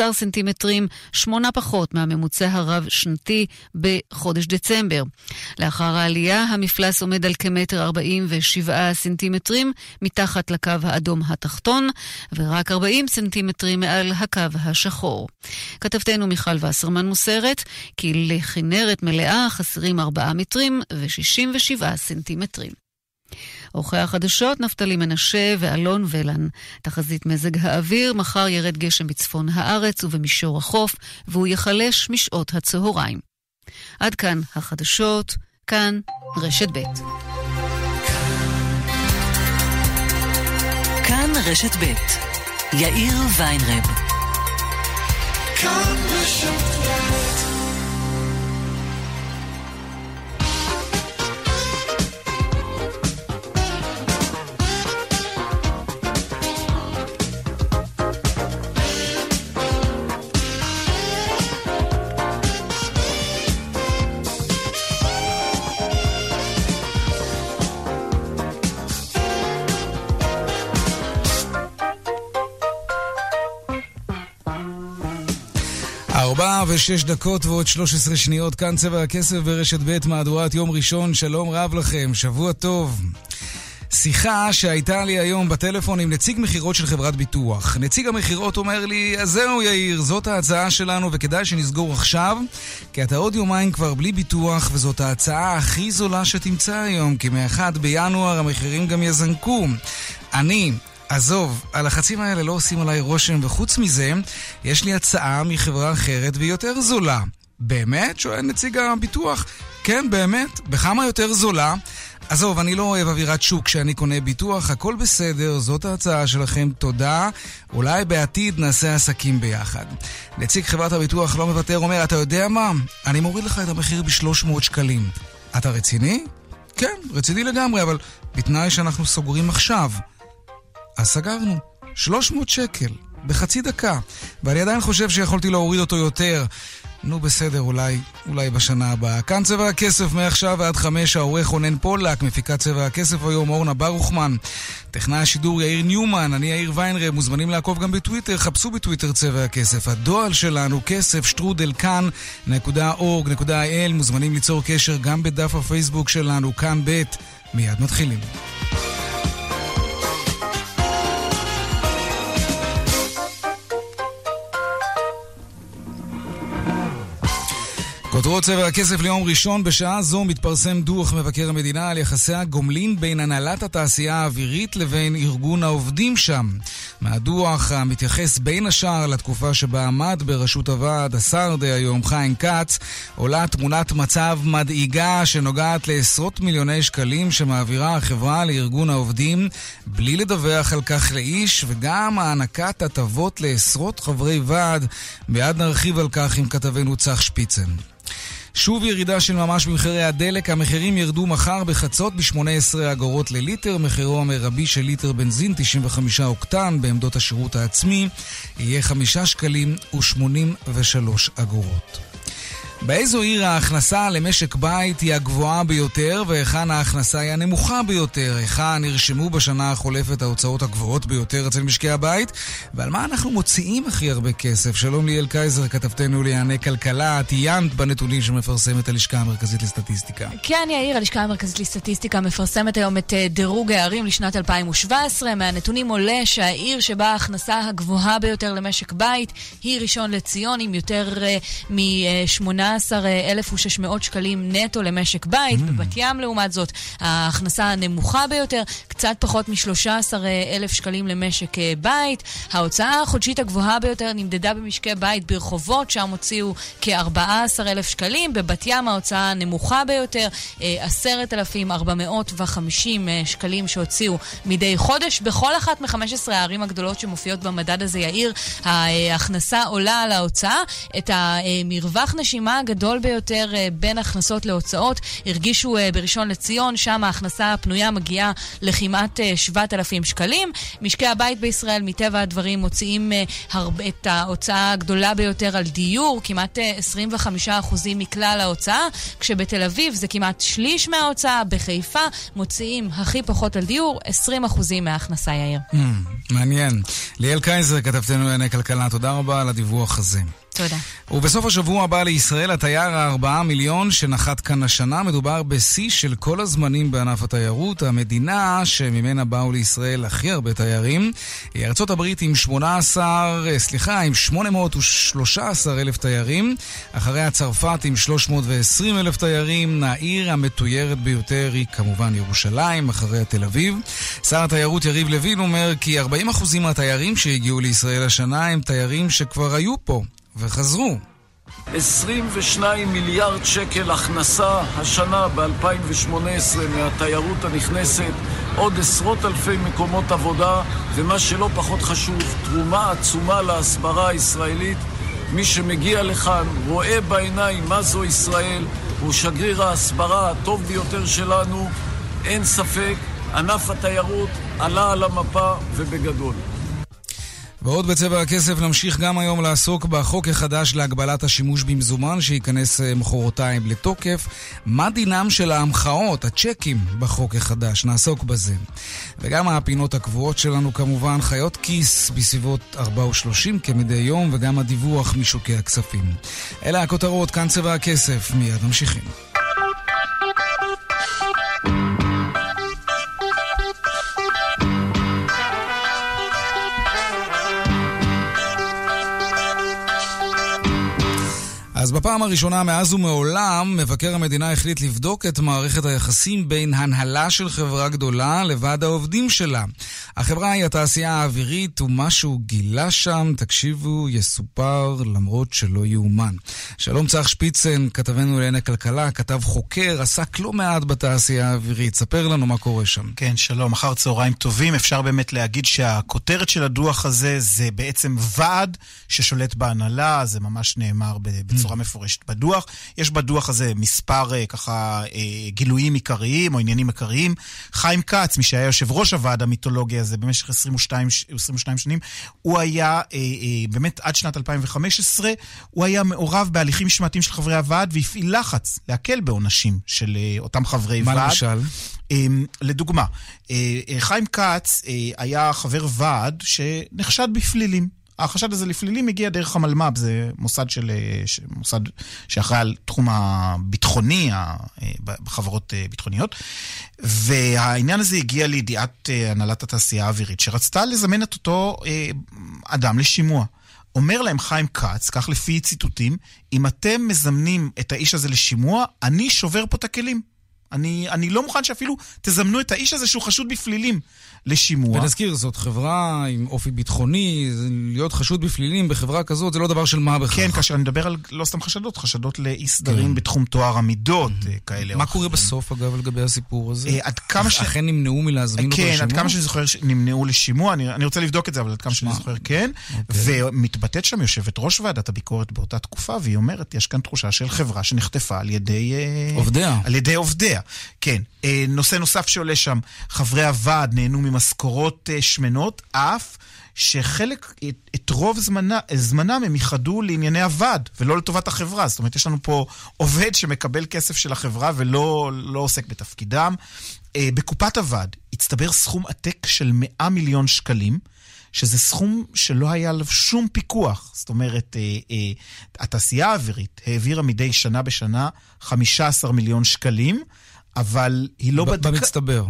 13 סנטימטרים, שמונה פחות מהממוצע הרב-שנתי בחודש דצמבר. לאחר העלייה, המפלס עומד על כמטר 47 סנטימטרים מתחת לקו האדום התחתון, ורק 40 סנטימטרים מעל הקו השחור. כתבתנו מיכל וסרמן מוסרת כי לכנרת מלאה חסרים 4 מטרים ו-67 סנטימטרים. עורכי החדשות נפתלי מנשה ואלון ולן. תחזית מזג האוויר, מחר ירד גשם בצפון הארץ ובמישור החוף, והוא ייחלש משעות הצהריים. עד כאן החדשות, כאן רשת ב'. כאן רשת ב', יאיר ויינרב. כאן רשת ב' ושש דקות ועוד שלוש עשרה שניות, כאן צבע הכסף ברשת ב' מהדורת יום ראשון, שלום רב לכם, שבוע טוב. שיחה שהייתה לי היום בטלפון עם נציג מכירות של חברת ביטוח. נציג המכירות אומר לי, אז זהו יאיר, זאת ההצעה שלנו וכדאי שנסגור עכשיו, כי אתה עוד יומיים כבר בלי ביטוח וזאת ההצעה הכי זולה שתמצא היום, כי מ-1 בינואר המחירים גם יזנקו. אני, עזוב, הלחצים האלה לא עושים עליי רושם, וחוץ מזה, יש לי הצעה מחברה אחרת והיא יותר זולה. באמת? שואל נציג הביטוח. כן, באמת. בכמה יותר זולה? עזוב, אני לא אוהב אווירת שוק כשאני קונה ביטוח, הכל בסדר, זאת ההצעה שלכם, תודה. אולי בעתיד נעשה עסקים ביחד. נציג חברת הביטוח לא מוותר, אומר, אתה יודע מה? אני מוריד לך את המחיר ב-300 שקלים. אתה רציני? כן, רציני לגמרי, אבל בתנאי שאנחנו סוגרים עכשיו. אז סגרנו. 300 שקל, בחצי דקה. ואני עדיין חושב שיכולתי להוריד אותו יותר. נו בסדר, אולי, אולי בשנה הבאה. כאן צבע הכסף מעכשיו ועד חמש, העורך רונן פולק, מפיקת צבע הכסף היום אורנה ברוכמן, טכנאי השידור יאיר ניומן, אני יאיר ויינרב, מוזמנים לעקוב גם בטוויטר, חפשו בטוויטר צבע הכסף. הדואל שלנו, כסף שטרודל כאן.org.il, מוזמנים ליצור קשר גם בדף הפייסבוק שלנו, כאן ב', מיד מתחילים. כותרות צבע הכסף ליום ראשון, בשעה זו מתפרסם דוח מבקר המדינה על יחסי הגומלין בין הנהלת התעשייה האווירית לבין ארגון העובדים שם. מהדוח המתייחס בין השאר לתקופה שבה עמד בראשות הוועד השר דהיום חיים כץ, עולה תמונת מצב מדאיגה שנוגעת לעשרות מיליוני שקלים שמעבירה החברה לארגון העובדים בלי לדווח על כך לאיש, וגם הענקת הטבות לעשרות חברי ועד. מיד נרחיב על כך עם כתבנו צח שפיצן. שוב ירידה של ממש במחירי הדלק, המחירים ירדו מחר בחצות ב-18 אגורות לליטר, מחירו המרבי של ליטר בנזין 95 אוקטן בעמדות השירות העצמי יהיה 5 שקלים ו-83 אגורות. באיזו עיר ההכנסה למשק בית היא הגבוהה ביותר והיכן ההכנסה היא הנמוכה ביותר? היכן נרשמו בשנה החולפת ההוצאות הגבוהות ביותר אצל משקי הבית? ועל מה אנחנו מוציאים הכי הרבה כסף? שלום ליאל קייזר, כתבתנו לענייני כלכלה, את עיינת בנתונים שמפרסמת הלשכה המרכזית לסטטיסטיקה. כן, יאיר, הלשכה המרכזית לסטטיסטיקה מפרסמת היום את אה, דירוג הערים לשנת 2017. מהנתונים עולה שהעיר שבה ההכנסה הגבוהה ביותר למשק בית היא ראשון לציון, עם יותר uh, מ-8 18,600 שקלים נטו למשק בית. Mm. בבת ים, לעומת זאת, ההכנסה הנמוכה ביותר, קצת פחות מ-13,000 שקלים למשק אה, בית. ההוצאה החודשית הגבוהה ביותר נמדדה במשקי בית ברחובות, שם הוציאו כ-14,000 שקלים. בבת ים ההוצאה הנמוכה ביותר, 10,450 אה, שקלים שהוציאו מדי חודש. בכל אחת מ-15 הערים הגדולות שמופיעות במדד הזה, יאיר, ההכנסה עולה על ההוצאה. את המרווח נשימה הגדול ביותר בין הכנסות להוצאות. הרגישו בראשון לציון, שם ההכנסה הפנויה מגיעה לכמעט 7,000 שקלים. משקי הבית בישראל, מטבע הדברים, מוציאים הרבה, את ההוצאה הגדולה ביותר על דיור, כמעט 25% מכלל ההוצאה, כשבתל אביב זה כמעט שליש מההוצאה, בחיפה מוציאים הכי פחות על דיור, 20% מההכנסה, יאיר. Mm, מעניין. ליאל קייזר, כתבתנו לענייני כלכלה, תודה רבה על הדיווח הזה. תודה. ובסוף השבוע הבא לישראל התייר הארבעה מיליון שנחת כאן השנה. מדובר בשיא של כל הזמנים בענף התיירות. המדינה שממנה באו לישראל הכי הרבה תיירים היא ארצות הברית עם 18, סליחה, עם 813 אלף תיירים. אחריה צרפת עם 320 אלף תיירים. העיר המתוירת ביותר היא כמובן ירושלים, אחריה תל אביב. שר התיירות יריב לוין אומר כי 40% מהתיירים שהגיעו לישראל השנה הם תיירים שכבר היו פה. וחזרו. 22 מיליארד שקל הכנסה השנה ב-2018 מהתיירות הנכנסת, עוד עשרות אלפי מקומות עבודה, ומה שלא פחות חשוב, תרומה עצומה להסברה הישראלית. מי שמגיע לכאן רואה בעיניים מה זו ישראל, הוא שגריר ההסברה הטוב ביותר שלנו. אין ספק, ענף התיירות עלה על המפה ובגדול. ועוד בצבע הכסף נמשיך גם היום לעסוק בחוק החדש להגבלת השימוש במזומן שייכנס אה, מחרתיים לתוקף. מה דינם של ההמחאות, הצ'קים, בחוק החדש? נעסוק בזה. וגם הפינות הקבועות שלנו כמובן, חיות כיס בסביבות 4 ו-30 כמדי יום, וגם הדיווח משוקי הכספים. אלה הכותרות, כאן צבע הכסף, מיד ממשיכים. אז בפעם הראשונה מאז ומעולם, מבקר המדינה החליט לבדוק את מערכת היחסים בין הנהלה של חברה גדולה לוועד העובדים שלה. החברה היא התעשייה האווירית, ומה שהוא גילה שם, תקשיבו, יסופר למרות שלא יאומן. שלום צח שפיצן, כתבנו לענייני כלכלה, כתב חוקר, עסק לא מעט בתעשייה האווירית. ספר לנו מה קורה שם. כן, שלום, אחר צהריים טובים. אפשר באמת להגיד שהכותרת של הדוח הזה זה בעצם ועד ששולט בהנהלה, זה ממש נאמר בצורה מפורשת בדוח. יש בדוח הזה מספר אה, ככה אה, גילויים עיקריים או עניינים עיקריים. חיים כץ, מי שהיה יושב ראש הוועד המיתולוגי הזה במשך 22, 22 שנים, הוא היה אה, באמת עד שנת 2015, הוא היה מעורב בהליכים משמעתיים של חברי הוועד והפעיל לחץ להקל בעונשים של אותם חברי מה ועד. מה למשל? לדוגמה, חיים כץ היה חבר ועד שנחשד בפלילים. החשד הזה לפלילים הגיע דרך המלמ"ב, זה מוסד, של, אה, מוסד שאחראי על תחום הביטחוני אה, בחברות אה, ביטחוניות, והעניין הזה הגיע לידיעת הנהלת התעשייה האווירית, שרצתה לזמן את אותו אדם לשימוע. אומר להם חיים כץ, כך לפי ציטוטים, אם אתם מזמנים את האיש הזה לשימוע, אני שובר פה את הכלים. אני, אני לא מוכן שאפילו תזמנו את האיש הזה שהוא חשוד בפלילים. לשימוע. ונזכיר, זאת חברה עם אופי ביטחוני, להיות חשוד בפלילים בחברה כזאת זה לא דבר של מה בכך. כן, כאשר אני מדבר על לא סתם חשדות, חשדות לאי סדרים כן. בתחום טוהר המידות mm-hmm. כאלה. מה קורה בסוף, אגב, לגבי הסיפור הזה? אה, עד כמה ש... אכן נמנעו מלהזמין אותו לשימוע? כן, עד כמה שאני זוכר נמנעו לשימוע, אני, אני רוצה לבדוק את זה, אבל עד כמה שאני זוכר כן. אוקיי. ומתבטאת שם יושבת ראש ועדת הביקורת באותה תקופה, והיא אומרת, יש כאן תחושה של חברה שנחטפה על ידי... אה, עובדיה. על ידי עובדיה, כן. אה, נושא נוסף שעולה שם, חברי הוועד נהנו ממשכורות אה, שמנות, אף שחלק, את, את רוב זמנה, זמנם הם ייחדו לענייני הוועד, ולא לטובת החברה. זאת אומרת, יש לנו פה עובד שמקבל כסף של החברה ולא לא עוסק בתפקידם. אה, בקופת הוועד הצטבר סכום עתק של 100 מיליון שקלים. שזה סכום שלא היה עליו שום פיקוח. זאת אומרת, אה, אה, התעשייה האווירית העבירה מדי שנה בשנה 15 מיליון שקלים, אבל היא לא בדקה... במצטבר.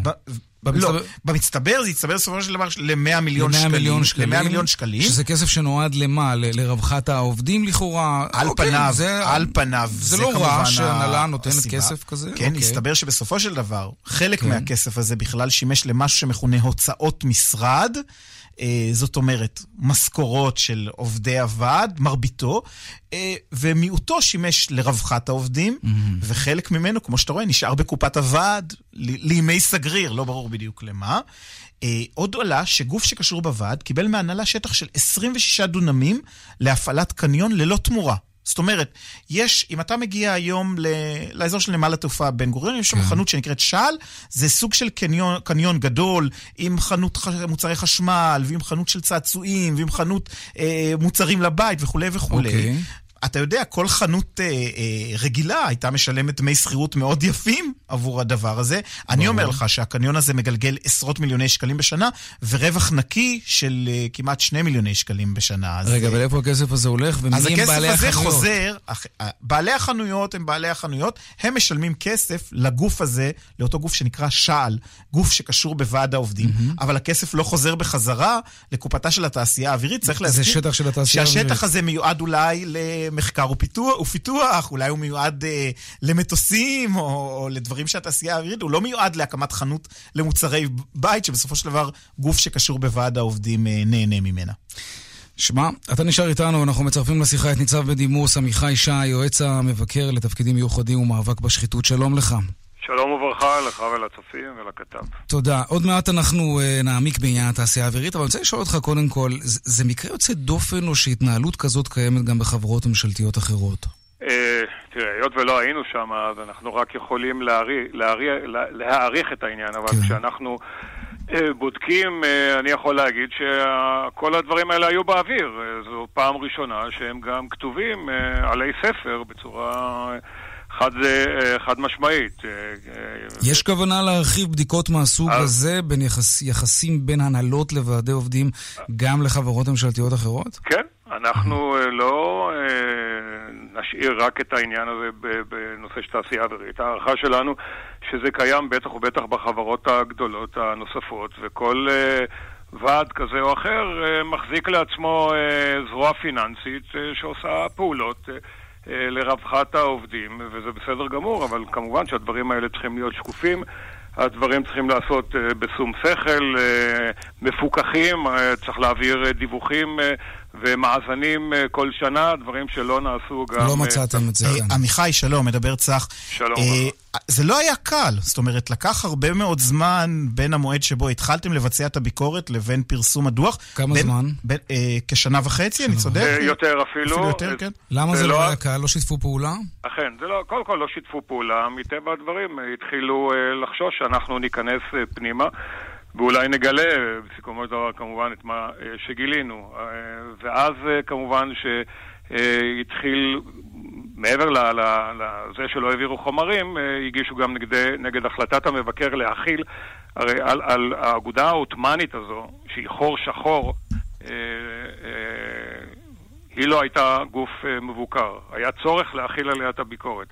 במצטבר... לא, במצטבר זה יצטבר בסופו של דבר ל-100 מיליון שקלים. מיליון שקלים. ל-100 מיליון שקלים. שזה כסף שנועד למה? ל- לרווחת העובדים לכאורה? על אוקיי, פניו, זה, על פניו. זה, זה לא רע שהנהלה נותנת הסיבה. כסף כזה? כן, אוקיי. הסתבר שבסופו של דבר, חלק כן. מהכסף הזה בכלל שימש למשהו שמכונה הוצאות משרד. אה, זאת אומרת, משכורות של עובדי הוועד, מרביתו, אה, ומיעוטו שימש לרווחת העובדים, mm-hmm. וחלק ממנו, כמו שאתה רואה, נשאר בקופת הוועד לימי סגריר, לא ברור בדיוק למה. אה, עוד עולה שגוף שקשור בוועד קיבל מהנהלה שטח של 26 דונמים להפעלת קניון ללא תמורה. זאת אומרת, יש, אם אתה מגיע היום ל, לאזור של נמל התעופה בן גוריון, יש שם כן. חנות שנקראת שעל, זה סוג של קניון, קניון גדול, עם חנות ח, מוצרי חשמל, ועם חנות של צעצועים, ועם חנות אה, מוצרים לבית וכולי וכולי. אוקיי. אתה יודע, כל חנות אה, אה, רגילה הייתה משלמת דמי שכירות מאוד יפים עבור הדבר הזה. ברור. אני אומר לך שהקניון הזה מגלגל עשרות מיליוני שקלים בשנה, ורווח נקי של אה, כמעט שני מיליוני שקלים בשנה. רגע, אבל איפה הכסף הזה הולך? ומי הם בעלי החנויות? אז הכסף הזה חוזר, בעלי החנויות הם בעלי החנויות, הם משלמים כסף לגוף הזה, לאותו גוף שנקרא שעל, גוף שקשור בוועד העובדים, mm-hmm. אבל הכסף לא חוזר בחזרה לקופתה של התעשייה האווירית. צריך להזכיר... זה שטח של התעשייה האווירית. שהשטח הזה מיועד אולי למחקר ופיתוח, ופיתוח אולי הוא מיועד אה, למטוסים או, או לדברים שהתעשייה האווירית, הוא לא מיועד להקמת חנות למוצרי בית, שבסופו של דבר גוף שקשור בוועד העובדים אה, נהנה ממנה. שמע, אתה נשאר איתנו, אנחנו מצרפים לשיחה את ניצב בדימוס עמיחי שי, יועץ המבקר לתפקידים מיוחדים ומאבק בשחיתות. שלום לך. וברכה לך ולצופים ולכתב. תודה. עוד מעט אנחנו uh, נעמיק בעניין התעשייה האווירית, אבל אני רוצה לשאול אותך קודם כל, זה, מקרה יוצא דופן או שהתנהלות כזאת קיימת גם בחברות ממשלתיות אחרות? Uh, תראה, היות ולא היינו שם, אז אנחנו רק יכולים להעריך, את העניין, אבל כן. כשאנחנו... uh, בודקים, אני יכול להגיד שכל הדברים האלה היו באוויר. זו פעם ראשונה שהם גם כתובים עלי ספר בצורה חד, אה, חד משמעית. אה, אה, יש כוונה להרחיב בדיקות מהסוג אז... הזה בין יחס, יחסים בין הנהלות לוועדי עובדים גם לחברות ממשלתיות אחרות? כן, אנחנו לא נשאיר רק את העניין הזה בנושא של תעשייה אווירית. ההערכה שלנו שזה קיים בטח ובטח בחברות הגדולות הנוספות, וכל... ועד כזה או אחר מחזיק לעצמו זרוע פיננסית שעושה פעולות אה, לרווחת העובדים, וזה בסדר גמור, אבל כמובן שהדברים האלה צריכים להיות שקופים. הדברים צריכים לעשות אה, בשום שכל, אה, מפוקחים, צריך להעביר דיווחים ומאזנים אה, כל שנה, דברים שלא נעשו גם... לא מצאתם את זה. אה, עמיחי, שלום, מדבר צח. שלום. אה, זה לא היה קל, זאת אומרת, לקח הרבה מאוד זמן בין המועד שבו התחלתם לבצע את הביקורת לבין פרסום הדוח. כמה זמן? כשנה וחצי, אני צודק? יותר אפילו. אפילו יותר, כן. למה זה לא, לא היה קל? לא שיתפו פעולה? אכן, זה לא, קודם כל לא שיתפו פעולה, מטבע הדברים התחילו לחשוש שאנחנו ניכנס פנימה. ואולי נגלה בסיכומו של דבר כמובן את מה אה, שגילינו. אה, ואז אה, כמובן שהתחיל, מעבר לזה שלא העבירו חומרים, הגישו גם נגד, נגד החלטת המבקר להכיל, הרי על, על האגודה העות'מאנית הזו, שהיא חור שחור, היא לא הייתה גוף מבוקר. היה צורך להכיל עליה את הביקורת.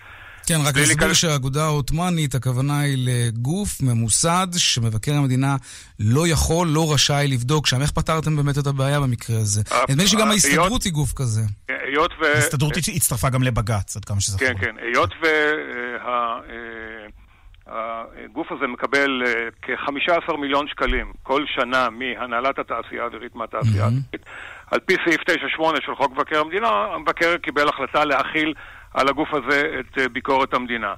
כן, רק נסביר שהאגודה העות'מאנית, הכוונה היא לגוף ממוסד שמבקר המדינה לא יכול, לא רשאי לבדוק שם. איך פתרתם באמת את הבעיה במקרה הזה? אה, נדמה לי שגם ההסתדרות היא גוף כזה. היות ו... ההסתדרות הצטרפה גם לבג"ץ, עד כמה שזכור. כן, כן. היות והגוף הזה מקבל אה, כ-15 מיליון שקלים כל שנה מהנהלת התעשייה האווירית מהתעשייה האווירית, על פי סעיף 9-8 של חוק מבקר המדינה, המבקר קיבל החלטה להכיל על הגוף הזה את אה, ביקורת המדינה.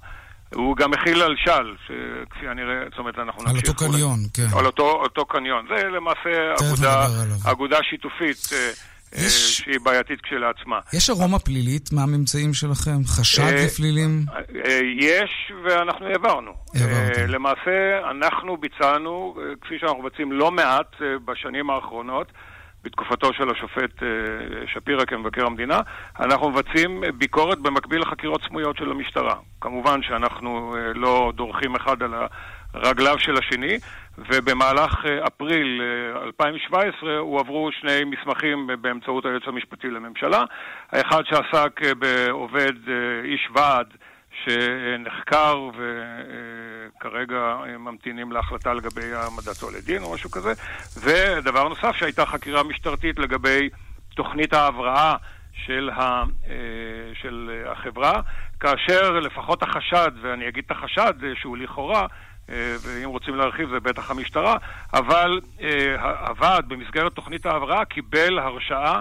הוא גם מכיל על של, שכפי הנראה, זאת אומרת, אנחנו נמשיך... על אותו קניון, כן. על אותו, אותו קניון. זה למעשה אגודה, אגודה שיתופית. אה, אה, יש... שהיא בעייתית כשלעצמה. יש ארומה פלילית מהממצאים שלכם? חשד לפלילים? יש, ואנחנו העברנו. למעשה, אנחנו ביצענו, כפי שאנחנו מבצעים לא מעט בשנים האחרונות, בתקופתו של השופט אה, שפירא כמבקר המדינה, אנחנו מבצעים ביקורת במקביל לחקירות סמויות של המשטרה. כמובן שאנחנו אה, לא דורכים אחד על רגליו של השני, ובמהלך אה, אפריל 2017 הועברו שני מסמכים באמצעות היועץ המשפטי לממשלה. האחד שעסק בעובד איש ועד שנחקר וכרגע ממתינים להחלטה לגבי העמדתו לדין או משהו כזה. ודבר נוסף, שהייתה חקירה משטרתית לגבי תוכנית ההבראה של, ה, אה, של החברה, כאשר לפחות החשד, ואני אגיד את החשד שהוא לכאורה, אה, ואם רוצים להרחיב זה בטח המשטרה, אבל אה, הוועד במסגרת תוכנית ההבראה קיבל הרשאה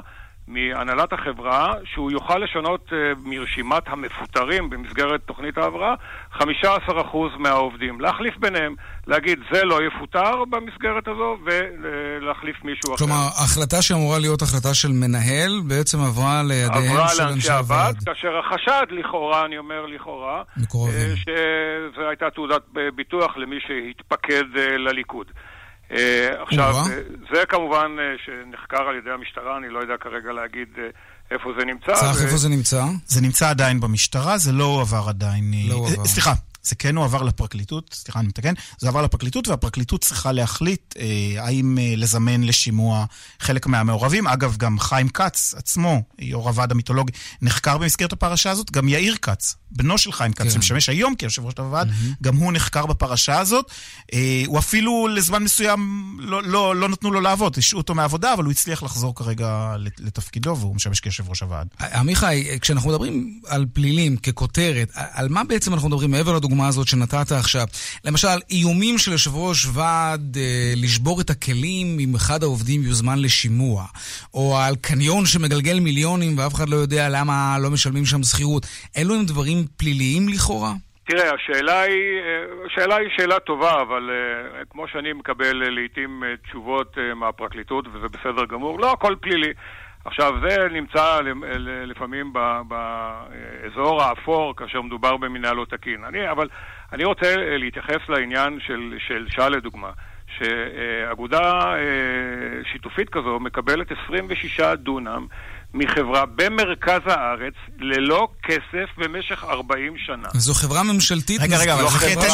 מהנהלת החברה שהוא יוכל לשנות uh, מרשימת המפוטרים במסגרת תוכנית ההבראה 15% מהעובדים. להחליף ביניהם, להגיד זה לא יפוטר במסגרת הזו ולהחליף מישהו אחר. כלומר, החלטה שאמורה להיות החלטה של מנהל בעצם עברה לידיהם של אנשי הוועד. כאשר החשד, לכאורה, אני אומר לכאורה, מקורבים. שזו הייתה תעודת ביטוח למי שהתפקד לליכוד. Uh, עכשיו, uh, זה כמובן uh, שנחקר על ידי המשטרה, אני לא יודע כרגע להגיד uh, איפה זה נמצא. צח, ו... איפה זה נמצא? זה נמצא עדיין במשטרה, זה לא הועבר עדיין. לא הועבר. סליחה, זה כן הועבר לפרקליטות, סליחה, אני מתקן, זה הועבר לפרקליטות, והפרקליטות צריכה להחליט אה, האם אה, לזמן לשימוע חלק מהמעורבים. אגב, גם חיים כץ עצמו, יו"ר הוועד המיתולוגי, נחקר במסגרת הפרשה הזאת. גם יאיר כץ, בנו של חיים כץ, כן. שמשמש היום כיושב ראש הוועד, mm-hmm. גם הוא נחקר בפרשה הזאת. אה, הוא אפילו לזמן מסוים לא, לא, לא נתנו לו לעבוד, השעו אותו מהעבודה, אבל הוא הצליח לחזור כרגע לתפקידו, והוא משמש כיושב ראש הוועד. עמיחי, כשאנחנו מדברים על פלילים ככותרת, על מה בעצם אנחנו מדברים מעבר לדוגמה? הזאת שנתת עכשיו. למשל, איומים של יושב ראש ועד אה, לשבור את הכלים אם אחד העובדים יוזמן לשימוע, או על קניון שמגלגל מיליונים ואף אחד לא יודע למה לא משלמים שם שכירות. אלו הם דברים פליליים לכאורה? תראה, השאלה היא, השאלה היא שאלה טובה, אבל uh, כמו שאני מקבל uh, לעיתים uh, תשובות uh, מהפרקליטות, וזה בסדר גמור, לא הכל פלילי. עכשיו, זה נמצא לפעמים באזור האפור כאשר מדובר במנהל לא תקין. אני, אבל אני רוצה להתייחס לעניין של, של שעה לדוגמה, שאגודה שיתופית כזו מקבלת 26 דונם מחברה במרכז הארץ ללא כסף במשך 40 שנה. זו חברה ממשלתית? רגע, רגע, אבל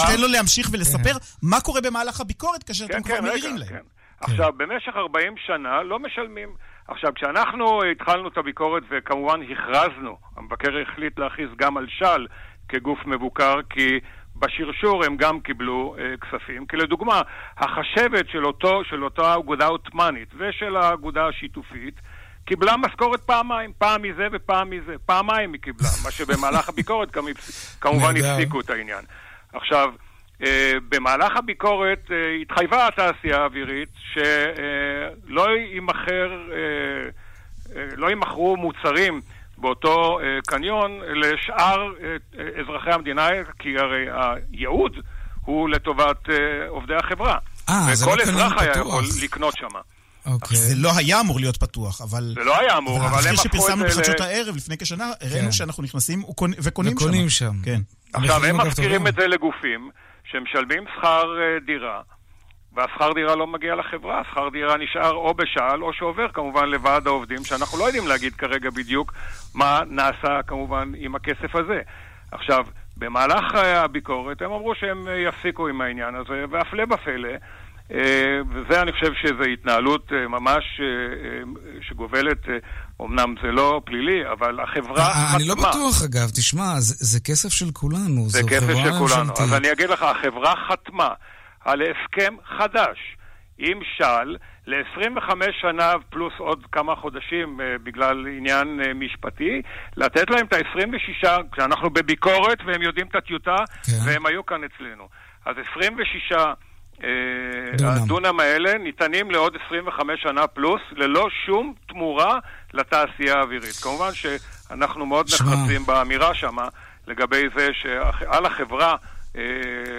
תן לו להמשיך ולספר כן. מה קורה במהלך הביקורת כאשר אתם כבר כן, מעירים להם. כן. עכשיו, במשך 40 שנה לא משלמים. עכשיו, כשאנחנו התחלנו את הביקורת וכמובן הכרזנו, המבקר החליט להכריז גם על של כגוף מבוקר, כי בשרשור הם גם קיבלו אה, כספים. כי לדוגמה, החשבת של, אותו, של אותה אגודה עות'מאנית ושל האגודה השיתופית קיבלה משכורת פעמיים, פעם מזה ופעם מזה. פעמיים היא קיבלה, מה שבמהלך הביקורת כמובן הפסיקו את העניין. עכשיו, אה, במהלך הביקורת אה, התחייבה התעשייה האווירית שלא יימכר, אה, לא יימכרו מוצרים באותו קניון לשאר אזרחי המדינה, כי הרי הייעוד הוא לטובת עובדי החברה. זה לא. וכל אזרח היה יכול לקנות שם. אוקיי. זה לא היה אמור להיות פתוח, אבל... זה לא היה אמור, אבל הם הפכו את זה... אחרי שפרסמנו בחדשות הערב לפני כשנה, הראינו כן. שאנחנו נכנסים וקונים שם. כן. עכשיו, הם מפקירים את זה לגופים שמשלמים שכר אה, דירה, והשכר דירה לא מגיע לחברה, שכר דירה נשאר או בשעל או שעובר כמובן לוועד העובדים, שאנחנו לא יודעים להגיד כרגע בדיוק מה נעשה כמובן עם הכסף הזה. עכשיו, במהלך הביקורת הם אמרו שהם אה, יפסיקו עם העניין הזה, והפלא ופלא, וזה אני חושב שזו התנהלות ממש שגובלת אמנם זה לא פלילי, אבל החברה חתמה. אני לא בטוח, אגב, תשמע, זה, זה כסף של כולנו, זה כסף של כולנו. אז אני אגיד לך, החברה חתמה על הסכם חדש עם של ל-25 שנה פלוס עוד כמה חודשים בגלל עניין משפטי, לתת להם את ה-26, כשאנחנו בביקורת והם יודעים את הטיוטה, כן. והם היו כאן אצלנו. אז 26 דונם. הדונם האלה ניתנים לעוד 25 שנה פלוס, ללא שום תמורה לתעשייה האווירית. כמובן שאנחנו מאוד נחרצים באמירה שמה לגבי זה שעל החברה אה,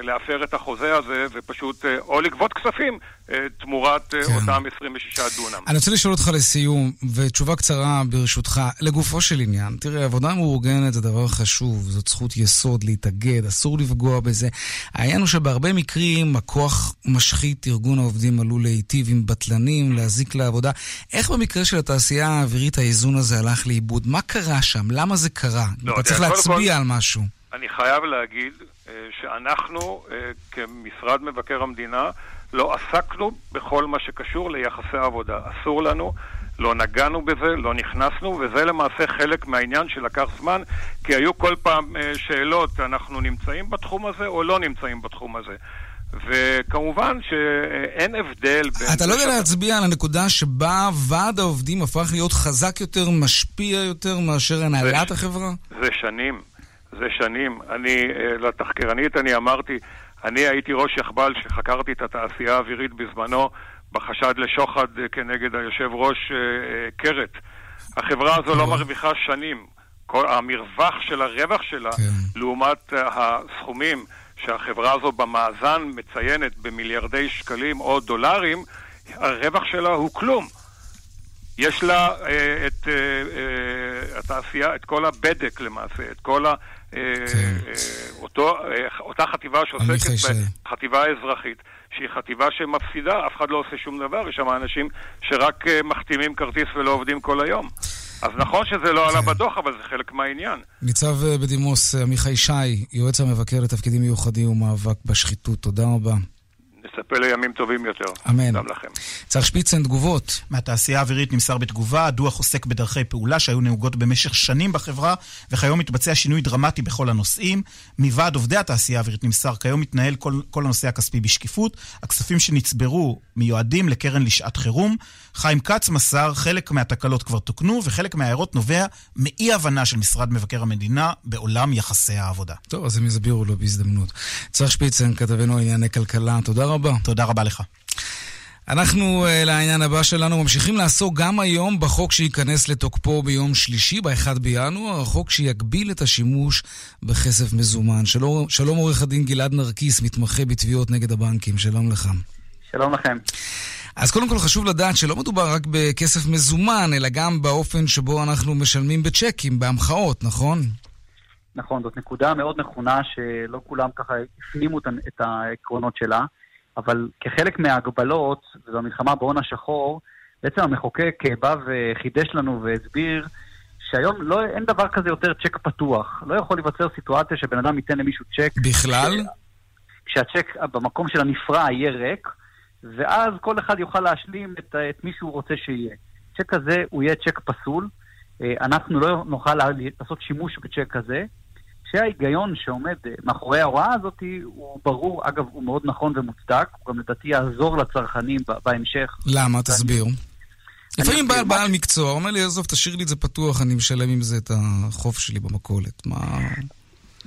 להפר את החוזה הזה ופשוט אה, או לגבות כספים אה, תמורת כן. אותם 26 דונם. אני רוצה לשאול אותך לסיום, ותשובה קצרה ברשותך, לגופו של עניין. תראה, עבודה מאורגנת זה דבר חשוב, זאת זכות יסוד להתאגד, אסור לפגוע בזה. העניין הוא שבהרבה מקרים הכוח משחית, ארגון העובדים עלול להיטיב עם בטלנים, להזיק לעבודה. איך במקרה של התעשייה האווירית האיזון הזה הלך לאיבוד? מה קרה שם? למה זה קרה? לא, אתה צריך להצביע כל... על משהו. אני חייב להגיד אה, שאנחנו אה, כמשרד מבקר המדינה לא עסקנו בכל מה שקשור ליחסי עבודה. אסור לנו, לא נגענו בזה, לא נכנסנו, וזה למעשה חלק מהעניין שלקח זמן, כי היו כל פעם אה, שאלות, אנחנו נמצאים בתחום הזה או לא נמצאים בתחום הזה. וכמובן שאין הבדל בין... אתה לא יודע להצביע על הנקודה שבה ועד העובדים הפך להיות חזק יותר, משפיע יותר מאשר הנהלת החברה? זה שנים. זה שנים. אני, אה, לתחקרנית אני אמרתי, אני הייתי ראש יחב"ל שחקרתי את התעשייה האווירית בזמנו בחשד לשוחד אה, כנגד היושב ראש אה, קרת. החברה הזו לא מרוויחה שנים. כל המרווח של הרווח שלה, כן. לעומת הסכומים שהחברה הזו במאזן מציינת במיליארדי שקלים או דולרים, הרווח שלה הוא כלום. יש לה אה, את אה, אה, התעשייה, את כל הבדק למעשה, את כל כן. אותו, אה, אותה חטיבה שעוסקת בחטיבה האזרחית, שהיא חטיבה שמפסידה, אף אחד לא עושה שום דבר, יש שם אנשים שרק אה, מחתימים כרטיס ולא עובדים כל היום. אז נכון שזה לא עלה כן. בדוח, אבל זה חלק מהעניין. ניצב אה, בדימוס אה, עמיחי שי, יועץ המבקר לתפקידים מיוחדים ומאבק בשחיתות, תודה רבה. נצפה לימים טובים יותר. אמן. גם לכם. צר שפיצן, תגובות. מהתעשייה האווירית נמסר בתגובה, הדוח עוסק בדרכי פעולה שהיו נהוגות במשך שנים בחברה, וכיום מתבצע שינוי דרמטי בכל הנושאים. מוועד עובדי התעשייה האווירית נמסר, כיום מתנהל כל, כל הנושא הכספי בשקיפות. הכספים שנצברו מיועדים לקרן לשעת חירום. חיים כץ מסר, חלק מהתקלות כבר תוקנו, וחלק מההערות נובע מאי-הבנה של משרד מבקר המדינה בעולם יחסי העבודה. טוב, אז הם יסבירו לו בהזדמנות. צר שפיצן, כתבנו לענייני כלכלה, תודה רבה. תודה רבה לך. אנחנו uh, לעניין הבא שלנו ממשיכים לעסוק גם היום בחוק שייכנס לתוקפו ביום שלישי, ב-1 בינואר, החוק שיגביל את השימוש בכסף מזומן. שלום, שלום עורך הדין גלעד נרקיס, מתמחה בתביעות נגד הבנקים, שלום לך. שלום לכם. אז קודם כל חשוב לדעת שלא מדובר רק בכסף מזומן, אלא גם באופן שבו אנחנו משלמים בצ'קים, בהמחאות, נכון? נכון, זאת נקודה מאוד נכונה שלא כולם ככה הפנימו את העקרונות שלה. אבל כחלק מההגבלות, וזו המלחמה בהון השחור, בעצם המחוקק בא וחידש לנו והסביר שהיום לא, אין דבר כזה יותר צ'ק פתוח. לא יכול להיווצר סיטואציה שבן אדם ייתן למישהו צ'ק. בכלל? כשהצ'ק במקום של הנפרע יהיה ריק, ואז כל אחד יוכל להשלים את, את מי שהוא רוצה שיהיה. צ'ק כזה הוא יהיה צ'ק פסול. אה, אנחנו לא נוכל לעשות שימוש בצ'ק כזה. שההיגיון שעומד מאחורי ההוראה הזאת הוא ברור, אגב, הוא מאוד נכון ומוצדק, הוא גם לדעתי יעזור לצרכנים בהמשך. למה? תסביר. לפעמים בעל בעל מקצוע אומר לי, עזוב, תשאיר לי את זה פתוח, אני משלם עם זה את החוף שלי במכולת. מה...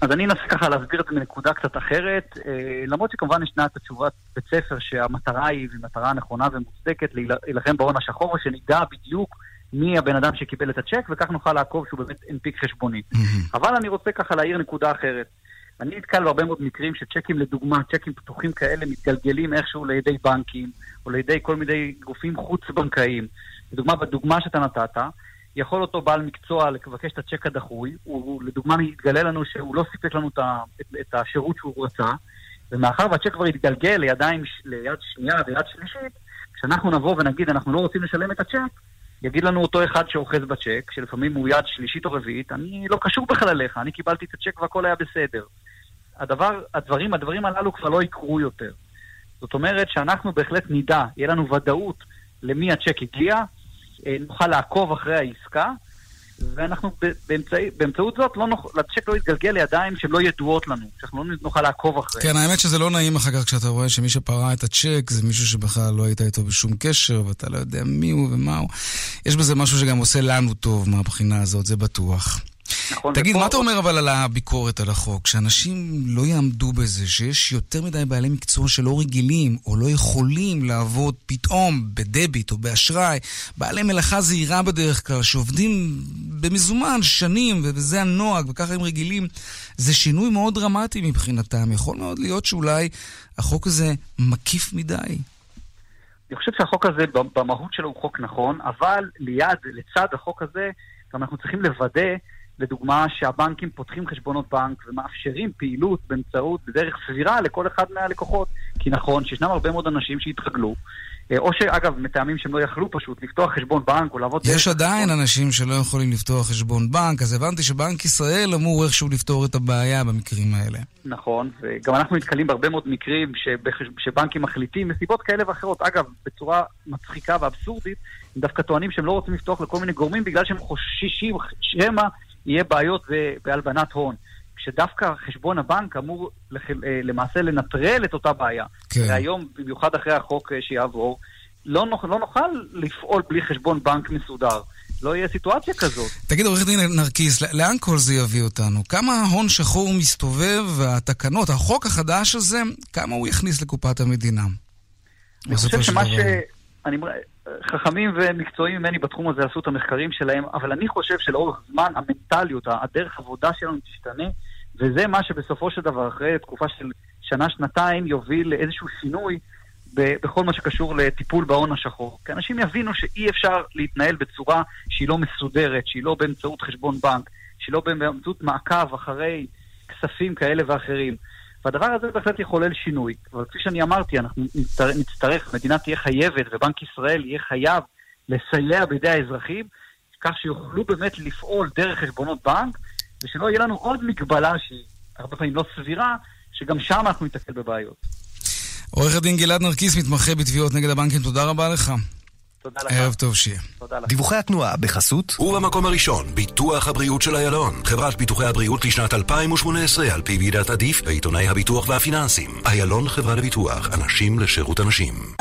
אז אני אנסה ככה להסביר את זה מנקודה קצת אחרת, אה, למרות שכמובן ישנה את התשובת בית ספר שהמטרה היא, והיא מטרה נכונה ומוצדקת, להילחם בהון השחור, ושנדע בדיוק מי הבן אדם שקיבל את הצ'ק, וכך נוכל לעקוב שהוא באמת הנפיק חשבונית. אבל אני רוצה ככה להעיר נקודה אחרת. אני נתקל בהרבה מאוד מקרים שצ'קים, לדוגמה, צ'קים פתוחים כאלה מתגלגלים איכשהו לידי בנקים, או לידי כל מיני גופים חוץ-בנקאיים. לדוגמה, בדוגמה שאתה נתת, יכול אותו בעל מקצוע לבקש את הצ'ק הדחוי, הוא לדוגמה מתגלה לנו שהוא לא סיפק לנו את, את, את השירות שהוא רצה, ומאחר והצ'ק כבר יתגלגל לידיים, ליד שנייה ויד שלישית, כשאנחנו נבוא ונגיד אנחנו לא רוצים לשלם את הצ'ק, יגיד לנו אותו אחד שאוחז בצ'ק, שלפעמים הוא יד שלישית או רביעית, אני לא קשור בכלל אליך, אני קיבלתי את הצ'ק והכל היה בסדר. הדבר, הדברים, הדברים הללו כבר לא יקרו יותר. זאת אומרת שאנחנו בהחלט נדע, יהיה לנו ודאות למי הצ'ק הגיע, אה, נוכל לעקוב אחרי העסקה, ואנחנו באמצע, באמצעות זאת, לא נוכל, לצ'ק לא יתגלגל לידיים שהן לא ידועות לנו, שאנחנו לא נוכל לעקוב אחריהן. כן, האמת שזה לא נעים אחר כך כשאתה רואה שמי שפרע את הצ'ק זה מישהו שבכלל לא היית איתו בשום קשר, ואתה לא יודע מי הוא ומה הוא. יש בזה משהו שגם עושה לנו טוב מהבחינה הזאת, זה בטוח. נכון. תגיד, ופה... מה אתה אומר אבל על הביקורת על החוק? שאנשים לא יעמדו בזה, שיש יותר מדי בעלי מקצוע שלא רגילים או לא יכולים לעבוד פתאום בדביט או באשראי, בעלי מלאכה זהירה בדרך כלל, שעובדים במזומן שנים, וזה הנוהג, וככה הם רגילים, זה שינוי מאוד דרמטי מבחינתם. יכול מאוד להיות שאולי החוק הזה מקיף מדי. אני חושב שהחוק הזה במהות שלו הוא חוק נכון, אבל ליד, לצד החוק הזה, גם אנחנו צריכים לוודא לדוגמה, שהבנקים פותחים חשבונות בנק ומאפשרים פעילות באמצעות, בדרך סבירה לכל אחד מהלקוחות. כי נכון שישנם הרבה מאוד אנשים שהתרגלו, אה, או שאגב, מטעמים שהם לא יכלו פשוט לפתוח חשבון בנק או לעבוד... יש עדיין חשבון. אנשים שלא יכולים לפתוח חשבון בנק, אז הבנתי שבנק ישראל אמור איכשהו לפתור את הבעיה במקרים האלה. נכון, וגם אנחנו נתקלים בהרבה מאוד מקרים שבחש... שבנקים מחליטים מסיבות כאלה ואחרות. אגב, בצורה מצחיקה ואבסורדית, הם דווקא טוענים שהם לא רוצים לפתוח לכל מיני גורמים בגלל שהם חוששים שמא יהיה בעיות בהלבנת הון. כשדווקא חשבון הבנק אמור אה, למעשה לנטרל את אותה בעיה. כן. והיום, במיוחד אחרי החוק אה, שיעבור, לא, נוכל, לא נוכל לפעול בלי חשבון בנק מסודר. לא יהיה סיטואציה כזאת. תגיד, עורך דין נרקיס, לאן כל זה יביא אותנו? כמה הון שחור מסתובב והתקנות, החוק החדש הזה, כמה הוא יכניס לקופת המדינה? אני חושב שמה ש... אני, חכמים ומקצועיים ממני בתחום הזה עשו את המחקרים שלהם, אבל אני חושב שלאורך זמן המנטליות, הדרך עבודה שלנו תשתנה, וזה מה שבסופו של דבר, אחרי תקופה של שנה-שנתיים, יוביל לאיזשהו שינוי בכל מה שקשור לטיפול בהון השחור. כי אנשים יבינו שאי אפשר להתנהל בצורה שהיא לא מסודרת, שהיא לא באמצעות חשבון בנק, שהיא לא באמצעות מעקב אחרי כספים כאלה ואחרים. והדבר הזה בהחלט יחולל שינוי. אבל כפי שאני אמרתי, אנחנו נצטרך, המדינה תהיה חייבת, ובנק ישראל יהיה חייב לסייע בידי האזרחים, כך שיוכלו באמת לפעול דרך חשבונות בנק, ושלא יהיה לנו עוד מגבלה שהיא הרבה פעמים לא סבירה, שגם שם אנחנו ניתקל בבעיות. עורך הדין גלעד נרקיס, מתמחה בתביעות נגד הבנקים, תודה רבה לך. תודה לך. ערב טוב שיהיה. תודה לך. דיווחי התנועה בחסות ובמקום הראשון, ביטוח הבריאות של איילון. חברת ביטוחי הבריאות לשנת 2018 על פי ועידת עדיף בעיתוני הביטוח והפיננסים. איילון חברה לביטוח, אנשים לשירות אנשים.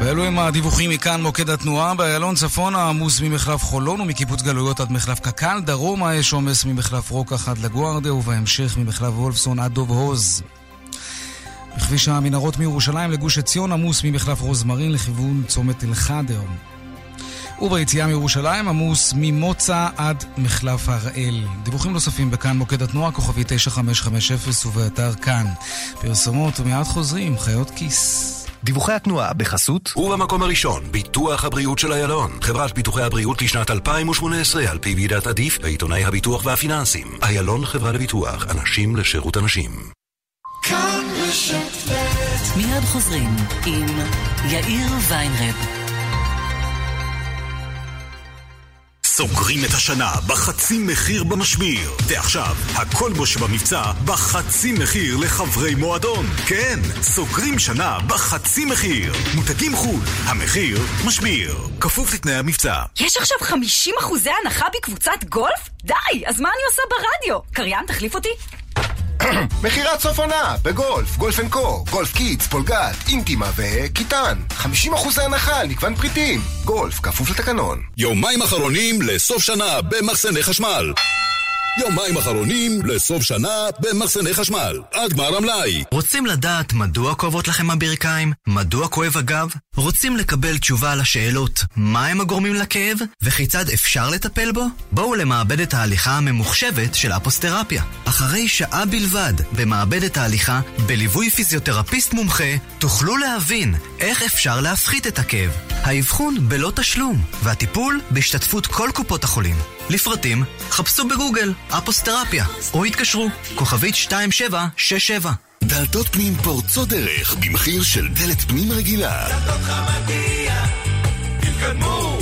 ואלו הם הדיווחים מכאן מוקד התנועה. באיילון צפונה עמוס ממחלף חולון ומקיבוץ גלויות עד מחלף קק"ל. דרומה יש עומס ממחלף רוקח עד לגוארדיה ובהמשך ממחלף וולפסון עד דוב הוז. בכביש המנהרות מירושלים לגוש עציון עמוס ממחלף רוזמרין לכיוון צומת אל-חדר. וביציאה מירושלים עמוס ממוצא עד מחלף הראל. דיווחים נוספים בכאן מוקד התנועה, כוכבי 9550 ובאתר כאן. פרסומות ומיד חוזרים, חיות כיס. דיווחי התנועה בחסות ובמקום הראשון, ביטוח הבריאות של איילון. חברת ביטוחי הבריאות לשנת 2018 על פי ועידת עדיף בעיתוני הביטוח והפיננסים. איילון חברה לביטוח, אנשים לשירות אנשים. מיד חוזרים עם יאיר ויינרב. סוגרים את השנה בחצי מחיר במשמיר. ועכשיו, הכל בו שבמבצע בחצי מחיר לחברי מועדון. כן, סוגרים שנה בחצי מחיר. מותגים חו"ל, המחיר משמיר. כפוף לתנאי המבצע. יש עכשיו 50 אחוזי הנחה בקבוצת גולף? די, אז מה אני עושה ברדיו? קריין, תחליף אותי? מכירת סוף עונה בגולף, Golf and Co, Golf Kids, פולגת, אינטימה וכיתן 50% הנחה על מגוון פריטים. גולף, כפוף לתקנון. יומיים אחרונים לסוף שנה במחסני חשמל יומיים אחרונים לסוף שנה במחסני חשמל. עד גמר המלאי. רוצים לדעת מדוע כואבות לכם הברכיים? מדוע כואב הגב? רוצים לקבל תשובה על השאלות מה הם הגורמים לכאב? וכיצד אפשר לטפל בו? בואו למעבדת ההליכה הממוחשבת של אפוסטרפיה. אחרי שעה בלבד במעבדת ההליכה, בליווי פיזיותרפיסט מומחה, תוכלו להבין איך אפשר להפחית את הכאב. האבחון בלא תשלום, והטיפול בהשתתפות כל קופות החולים. לפרטים, חפשו בגוגל אפוסטרפיה, או התקשרו, כוכבית 2767. דלתות פנים פורצות דרך במחיר של דלת פנים רגילה. דלתות חמדיה, תתקדמו.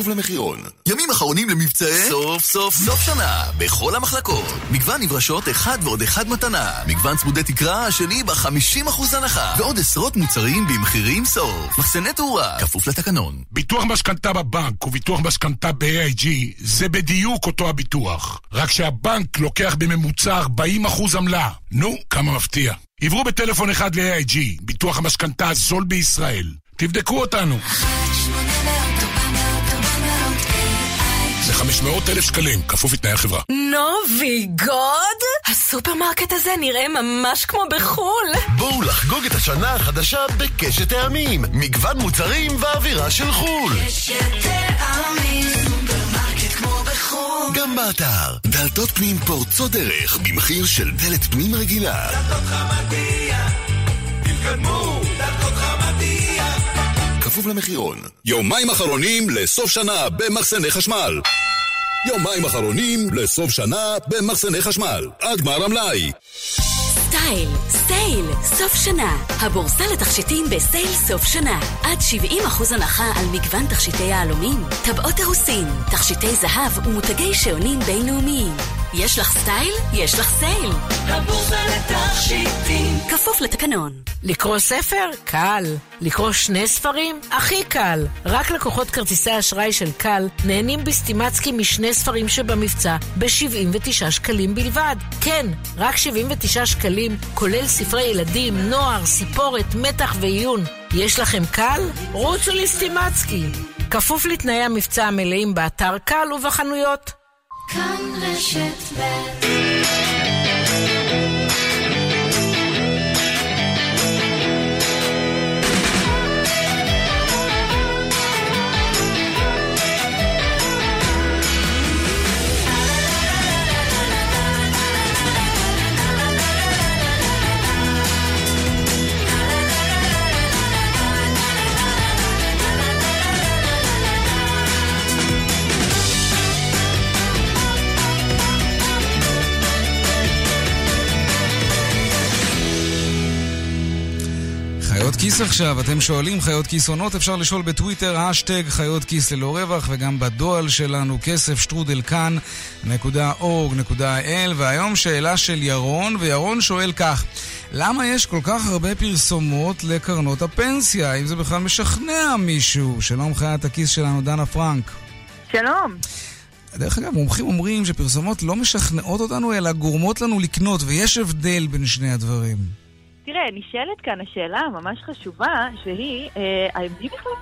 כפוף למחירון. ימים אחרונים למבצעי סוף סוף סוף שנה בכל המחלקות. מגוון נברשות אחד ועוד אחד מתנה. מגוון צמודי תקרה השני ב-50% הנחה. ועוד עשרות מוצרים במחירים סוף. מחסני תאורה, כפוף לתקנון. ביטוח משכנתה בבנק וביטוח משכנתה ב-AIG זה בדיוק אותו הביטוח. רק שהבנק לוקח בממוצע 40% עמלה. נו, כמה מפתיע. עברו בטלפון אחד ל-AIG, ביטוח המשכנתה הזול בישראל. תבדקו אותנו. 500 אלף שקלים, כפוף לתנאי החברה. נובי גוד? הסופרמרקט הזה נראה ממש כמו בחו"ל. בואו לחגוג את השנה החדשה בקשת טעמים. מגוון מוצרים ואווירה של חו"ל. קשת טעמים, סופרמרקט כמו בחו"ל. גם באתר, דלתות פנים פורצות דרך במחיר של דלת פנים רגילה. דלתות חמדיה, תתקדמו. כפוף למחירון. יומיים אחרונים לסוף שנה במחסני חשמל. יומיים אחרונים לסוף שנה במחסני חשמל. עד גמר המלאי. style, sale, סוף שנה. הבורסה לתכשיטים ב sale סוף שנה. עד 70% הנחה על מגוון תכשיטי יהלומים, טבעות אירוסין, תכשיטי זהב ומותגי שעונים בינלאומיים. יש לך style? יש לך sale. הבורסה לתכשיטים. כפוף לתקנון. לקרוא ספר? קל. לקרוא שני ספרים? הכי קל. רק לקוחות כרטיסי אשראי של קל נהנים בסטימצקי משני ספרים שבמבצע ב-79 שקלים בלבד. כן, רק 79 שקלים, כולל ספרי ילדים, נוער, סיפורת, מתח ועיון. יש לכם קל? רוצו לסטימצקי. כפוף לתנאי המבצע המלאים באתר קל ובחנויות. כאן רשת ב' עכשיו, אתם שואלים חיות כיס עונות, אפשר לשאול בטוויטר, האשטג חיות כיס ללא רווח, וגם בדואל שלנו, כסף שטרודל כאן.org.il, והיום שאלה של ירון, וירון שואל כך, למה יש כל כך הרבה פרסומות לקרנות הפנסיה? האם זה בכלל משכנע מישהו? שלום חיית הכיס שלנו, דנה פרנק. שלום. דרך אגב, מומחים אומרים שפרסומות לא משכנעות אותנו, אלא גורמות לנו לקנות, ויש הבדל בין שני הדברים. תראה, נשאלת כאן השאלה הממש חשובה, שהיא, אה, מי בכלל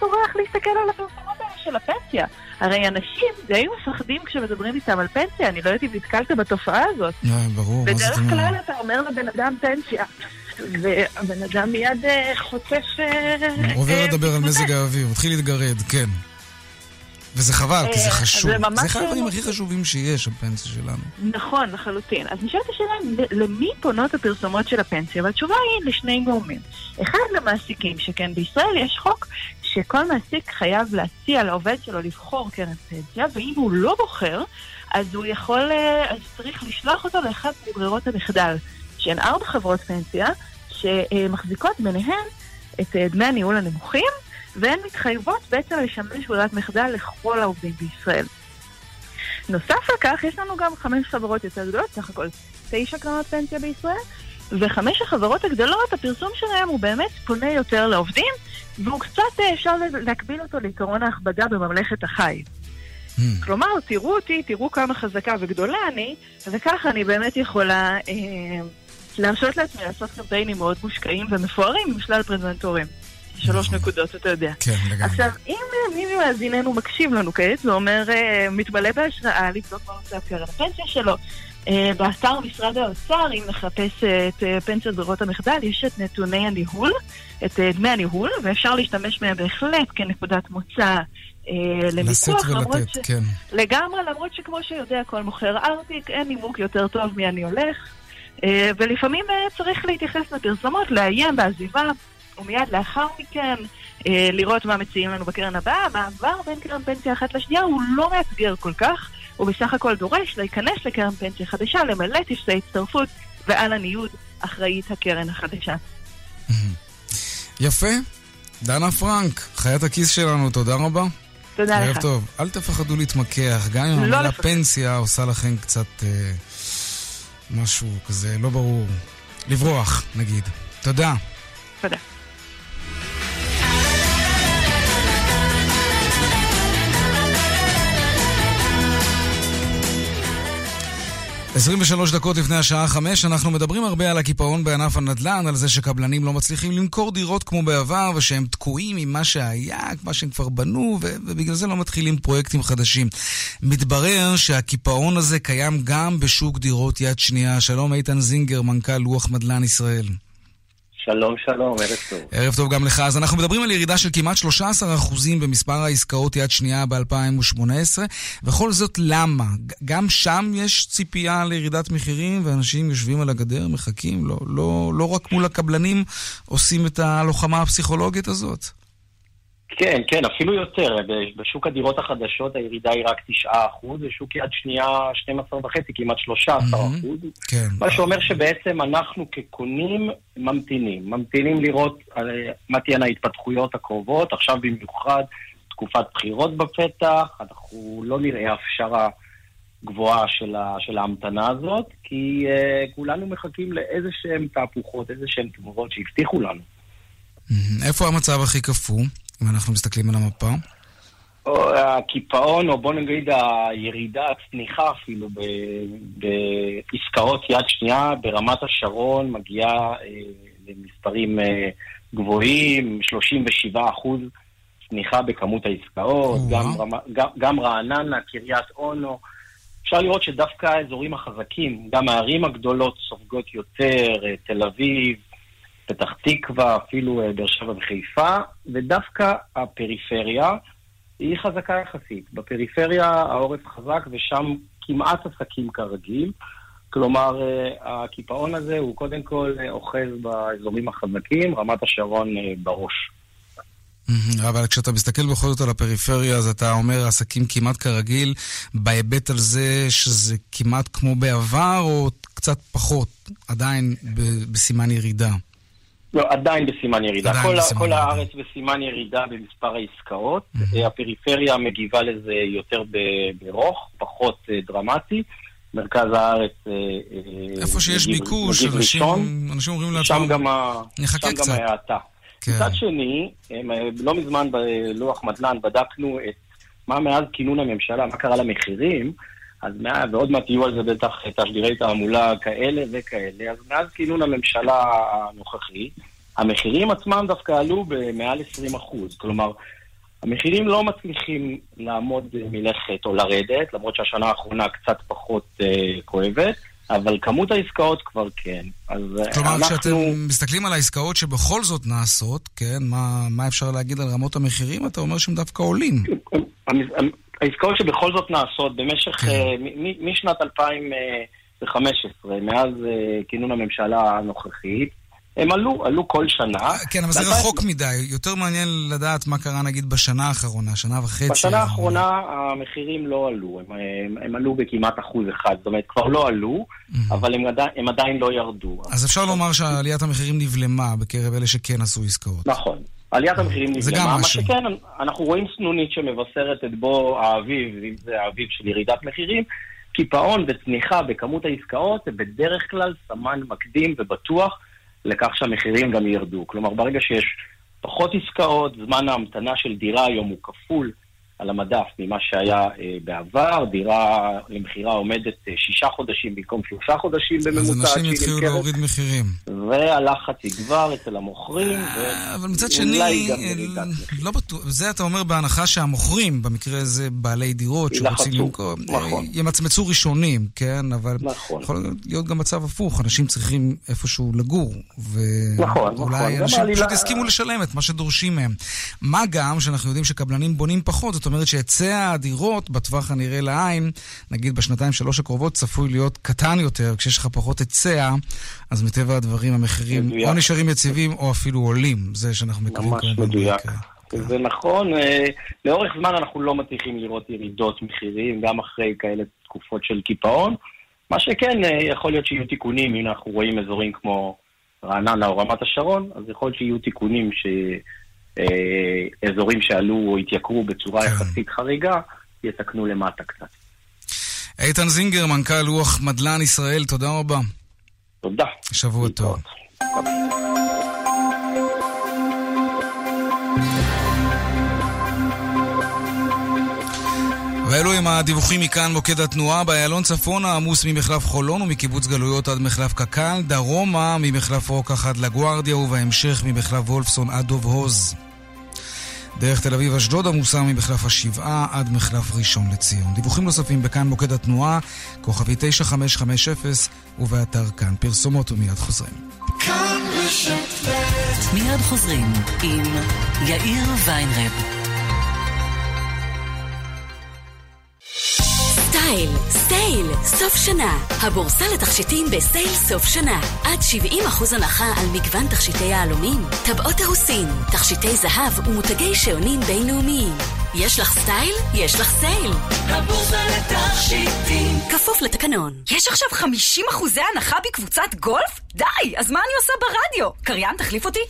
טורח להסתכל על הפרסומות האלה של הפנסיה? הרי אנשים די מפחדים כשמדברים איתם על פנסיה, אני לא יודעת אם נתקלת בתופעה הזאת. לא, ברור, בדרך? כלל אתה אומר לבן אדם פנסיה, והבן אדם מיד אה, חוטף... אה, עובר אה, לדבר על מזג האוויר, מתחיל להתגרד, כן. וזה חבל, כי זה אה, חשוב. זה אחד הדברים לא- הכי חשובים שיש, הפנסיה שלנו. נכון, לחלוטין. אז נשאלת השאלה, למי פונות הפרסומות של הפנסיה? והתשובה היא לשני גורמים. אחד, למעסיקים, שכן בישראל יש חוק שכל מעסיק חייב להציע לעובד שלו לבחור קרן פנסיה, ואם הוא לא בוחר, אז הוא יכול, אה, אז צריך לשלוח אותו לאחת מברירות המחדל, שהן ארבע חברות פנסיה, שמחזיקות ביניהן את אה, דמי הניהול הנמוכים, והן מתחייבות בעצם לשמש ברירת מחדל לכל העובדים בישראל. נוסף על כך, יש לנו גם חמש חברות יותר גדולות, סך הכל תשע קרנות פנסיה בישראל, וחמש החברות הגדולות, הפרסום שלהם הוא באמת פונה יותר לעובדים, והוא קצת, אה, אפשר להקביל אותו לעקרון ההכבדה בממלכת החי. כלומר, תראו אותי, תראו כמה חזקה וגדולה אני, וככה אני באמת יכולה אה, להרשות לעצמי לעשות קמפיינים מאוד מושקעים ומפוארים עם שלל פרזנטורים. שלוש נקודות, אתה יודע. כן, לגמרי. עכשיו, אם אה, מי ממאזיננו מקשיב לנו כעת, זה אומר, אה, מתמלא בהשראה לבדוק מה עושה קרן הפנסיה שלו. אה, באתר משרד האוצר, אם נחפש את פנסיית ברירות המחדל, יש את נתוני הניהול, את דמי הניהול, ואפשר להשתמש בהם בהחלט כנקודת מוצא לוויכוח, למרות ולתת, כן. לגמרי, למרות שכמו שיודע כל מוכר ארטיק, אין נימוק יותר טוב מי אני הולך. אה, ולפעמים אה, צריך להתייחס לפרסומות, לאיים בעזיבה, ומיד לאחר מכן אה, לראות מה מציעים לנו בקרן הבאה. המעבר בין קרן פנסיה אחת לשנייה הוא לא מאתגר כל כך, הוא בסך הכל דורש להיכנס לקרן פנסיה חדשה, למלא טפסי הצטרפות, ועל הניוד אחראית הקרן החדשה. יפה. דנה פרנק, חיית הכיס שלנו, תודה רבה. תודה ערב לך. טוב. אל תפחדו להתמקח, גם אם לא המילה. פנסיה עושה לכם קצת אה, משהו כזה לא ברור. לברוח, נגיד. תודה. תודה. 23 דקות לפני השעה 5, אנחנו מדברים הרבה על הקיפאון בענף הנדל"ן, על זה שקבלנים לא מצליחים למכור דירות כמו בעבר, ושהם תקועים עם מה שהיה, מה שהם כבר בנו, ו- ובגלל זה לא מתחילים פרויקטים חדשים. מתברר שהקיפאון הזה קיים גם בשוק דירות יד שנייה. שלום איתן זינגר, מנכ"ל לוח מדל"ן ישראל. שלום, שלום, ערב טוב. ערב טוב גם לך. אז אנחנו מדברים על ירידה של כמעט 13% במספר העסקאות יד שנייה ב-2018, וכל זאת למה? גם שם יש ציפייה לירידת מחירים, ואנשים יושבים על הגדר, מחכים, לא, לא, לא רק מול הקבלנים עושים את הלוחמה הפסיכולוגית הזאת. כן, כן, אפילו יותר. בשוק הדירות החדשות הירידה היא רק 9%, ושוק יד שנייה 12.5, כמעט 13%. כן. מה שאומר שבעצם אנחנו כקונים ממתינים. ממתינים לראות אה, מה תהיינה ההתפתחויות הקרובות, עכשיו במיוחד תקופת בחירות בפתח, אנחנו לא נראה הפשרה גבוהה של, ה, של ההמתנה הזאת, כי uh, כולנו מחכים לאיזה שהן תהפוכות, איזה שהן תמורות שהבטיחו לנו. איפה המצב הכי קפוא, אם אנחנו מסתכלים על המפה? או הקיפאון, או בוא נגיד הירידה, הצניחה אפילו, בעסקאות יד שנייה ברמת השרון מגיעה אה, למספרים אה, גבוהים, 37 אחוז צניחה בכמות העסקאות, גם, רמה, גם, גם רעננה, קריית אונו. אפשר לראות שדווקא האזורים החזקים, גם הערים הגדולות סופגות יותר, אה, תל אביב, פתח תקווה, אפילו אה, באר שבע וחיפה, ודווקא הפריפריה היא חזקה יחסית. בפריפריה העורף חזק ושם כמעט עסקים כרגיל. כלומר, אה, הקיפאון הזה הוא קודם כל אה, אוחז באזורים החזקים, רמת השרון בראש. אבל כשאתה מסתכל בכל זאת על הפריפריה, אז אתה אומר עסקים כמעט כרגיל, בהיבט על זה שזה כמעט כמו בעבר, או קצת פחות, עדיין בסימן ירידה? לא, עדיין בסימן ירידה. עדיין כל, בסימן כל ירידה. הארץ בסימן ירידה במספר העסקאות. אה, הפריפריה מגיבה לזה יותר ברוך, פחות אה, דרמטי. מרכז הארץ... אה, איפה שיש מגיב- ביקוש, מגיב אנשים ראשון. אנשים אומרים שם לעצמם, גם, ה... נחכה שם קצת. גם ההאטה. כן. מצד שני, הם, לא מזמן בלוח מדלן בדקנו את מה מאז כינון הממשלה, מה קרה למחירים, אז מה, ועוד מעט יהיו על זה בטח תשדירי תעמולה כאלה וכאלה, אז מאז כינון הממשלה הנוכחי, המחירים עצמם דווקא עלו במעל 20 אחוז. כלומר, המחירים לא מצליחים לעמוד מלכת או לרדת, למרות שהשנה האחרונה קצת פחות אה, כואבת, אבל כמות העסקאות כבר כן. אז אה, כלומר, אנחנו... כשאתם מסתכלים על העסקאות שבכל זאת נעשות, כן, מה, מה אפשר להגיד על רמות המחירים? אתה אומר שהם דווקא עולים. העסקאות שבכל זאת נעשות במשך, כן. אה, מ- מ- משנת 2015, מאז אה, כינון הממשלה הנוכחית, הם עלו, עלו כל שנה. כן, אבל זה רחוק מדי. יותר מעניין לדעת מה קרה נגיד בשנה האחרונה, שנה וחצי. בשנה האחרונה המחירים לא עלו, הם, הם, הם עלו בכמעט אחוז אחד, זאת אומרת, כבר לא עלו, אבל הם עדיין, הם עדיין לא ירדו. אז אפשר לומר שעליית המחירים נבלמה בקרב אלה שכן עשו עסקאות. נכון. עליית המחירים נבלמה, מה. שכן, אנחנו רואים סנונית שמבשרת את בוא האביב, אם זה האביב של ירידת מחירים, קיפאון וצניחה בכמות העסקאות זה בדרך כלל סמן מקדים ובטוח לכך שהמחירים גם ירדו. כלומר, ברגע שיש פחות עסקאות, זמן ההמתנה של דירה היום הוא כפול על המדף ממה שהיה אה, בעבר, דירה למכירה עומדת אה, שישה חודשים במקום שלושה חודשים אז בממוצע. עד אנשים יתחילו. להוריד מחירים. והלחץ יגבר אצל המוכרים. אה, אבל מצד שני, לא בטוח, זה אתה אומר בהנחה שהמוכרים, במקרה הזה בעלי דירות שרוצים למכור, נכון. ימצמצו ראשונים, כן? אבל נכון. יכול להיות גם מצב הפוך, אנשים צריכים איפשהו לגור. נכון, נכון. ואולי גם אנשים פשוט יסכימו לשלם את מה שדורשים מהם. מה גם שאנחנו יודעים שקבלנים בונים פחות, זאת אומרת שהיצע הדירות בטווח הנראה לעין, נגיד בשנתיים שלוש הקרובות, צפוי להיות קטן יותר, כשיש לך פחות היצע, אז מטבע הדברים המחירים מדויק. או נשארים יציבים או אפילו עולים. זה שאנחנו מקווים ממש כמובן. מדויק. כן. זה נכון, אה, לאורך זמן אנחנו לא מצליחים לראות ירידות מחירים, גם אחרי כאלה תקופות של קיפאון. מה שכן, אה, יכול להיות שיהיו תיקונים, הנה אנחנו רואים אזורים כמו רעננה או רמת השרון, אז יכול להיות שיהיו תיקונים שאזורים שעלו או התייקרו בצורה כן. יחסית חריגה, יתקנו למטה קצת. איתן זינגר, מנכ"ל לוח מדלן ישראל, תודה רבה. תודה. שבוע טוב. ואלו הם הדיווחים מכאן מוקד התנועה באיילון צפונה עמוס ממחלף חולון ומקיבוץ גלויות עד מחלף קק"ל, דרומה ממחלף רוקח עד לגוארדיה ובהמשך ממחלף וולפסון עד דוב הוז. דרך תל אביב אשדוד עמוסה ממחלף השבעה עד מחלף ראשון לציון. דיווחים נוספים בכאן מוקד התנועה, כוכבי 9550 ובאתר כאן. פרסומות ומיד חוזרים. מיד חוזרים עם יאיר ויינרב. style, sale, סוף שנה. הבורסה לתכשיטים ב sale סוף שנה. עד 70% הנחה על מגוון תכשיטי יהלומים, טבעות אירוסין, תכשיטי זהב ומותגי שעונים בינלאומיים. יש לך style? יש לך sale. הבורסה לתכשיטים. כפוף לתקנון. יש עכשיו 50 אחוזי הנחה בקבוצת גולף? די, אז מה אני עושה ברדיו? קריין, תחליף אותי?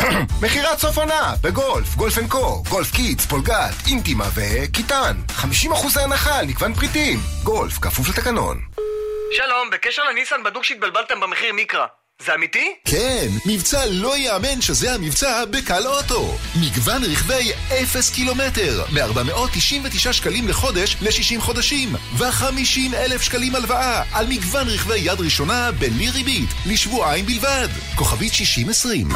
מכירת סוף עונה בגולף, Golf and Co, Golf Kids, פולגת, אינטימה וכיתן. 50% הנחה על מגוון פריטים. גולף, כפוף לתקנון. שלום, בקשר לניסן בדוק שהתבלבלתם במחיר מיקרה. זה אמיתי? כן, מבצע לא יאמן שזה המבצע בקל אוטו. מגוון רכבי 0 קילומטר, מ-499 שקלים לחודש ל-60 חודשים, ו-50 אלף שקלים הלוואה על מגוון רכבי יד ראשונה בלי ריבית, לשבועיים בלבד. כוכבית 6020.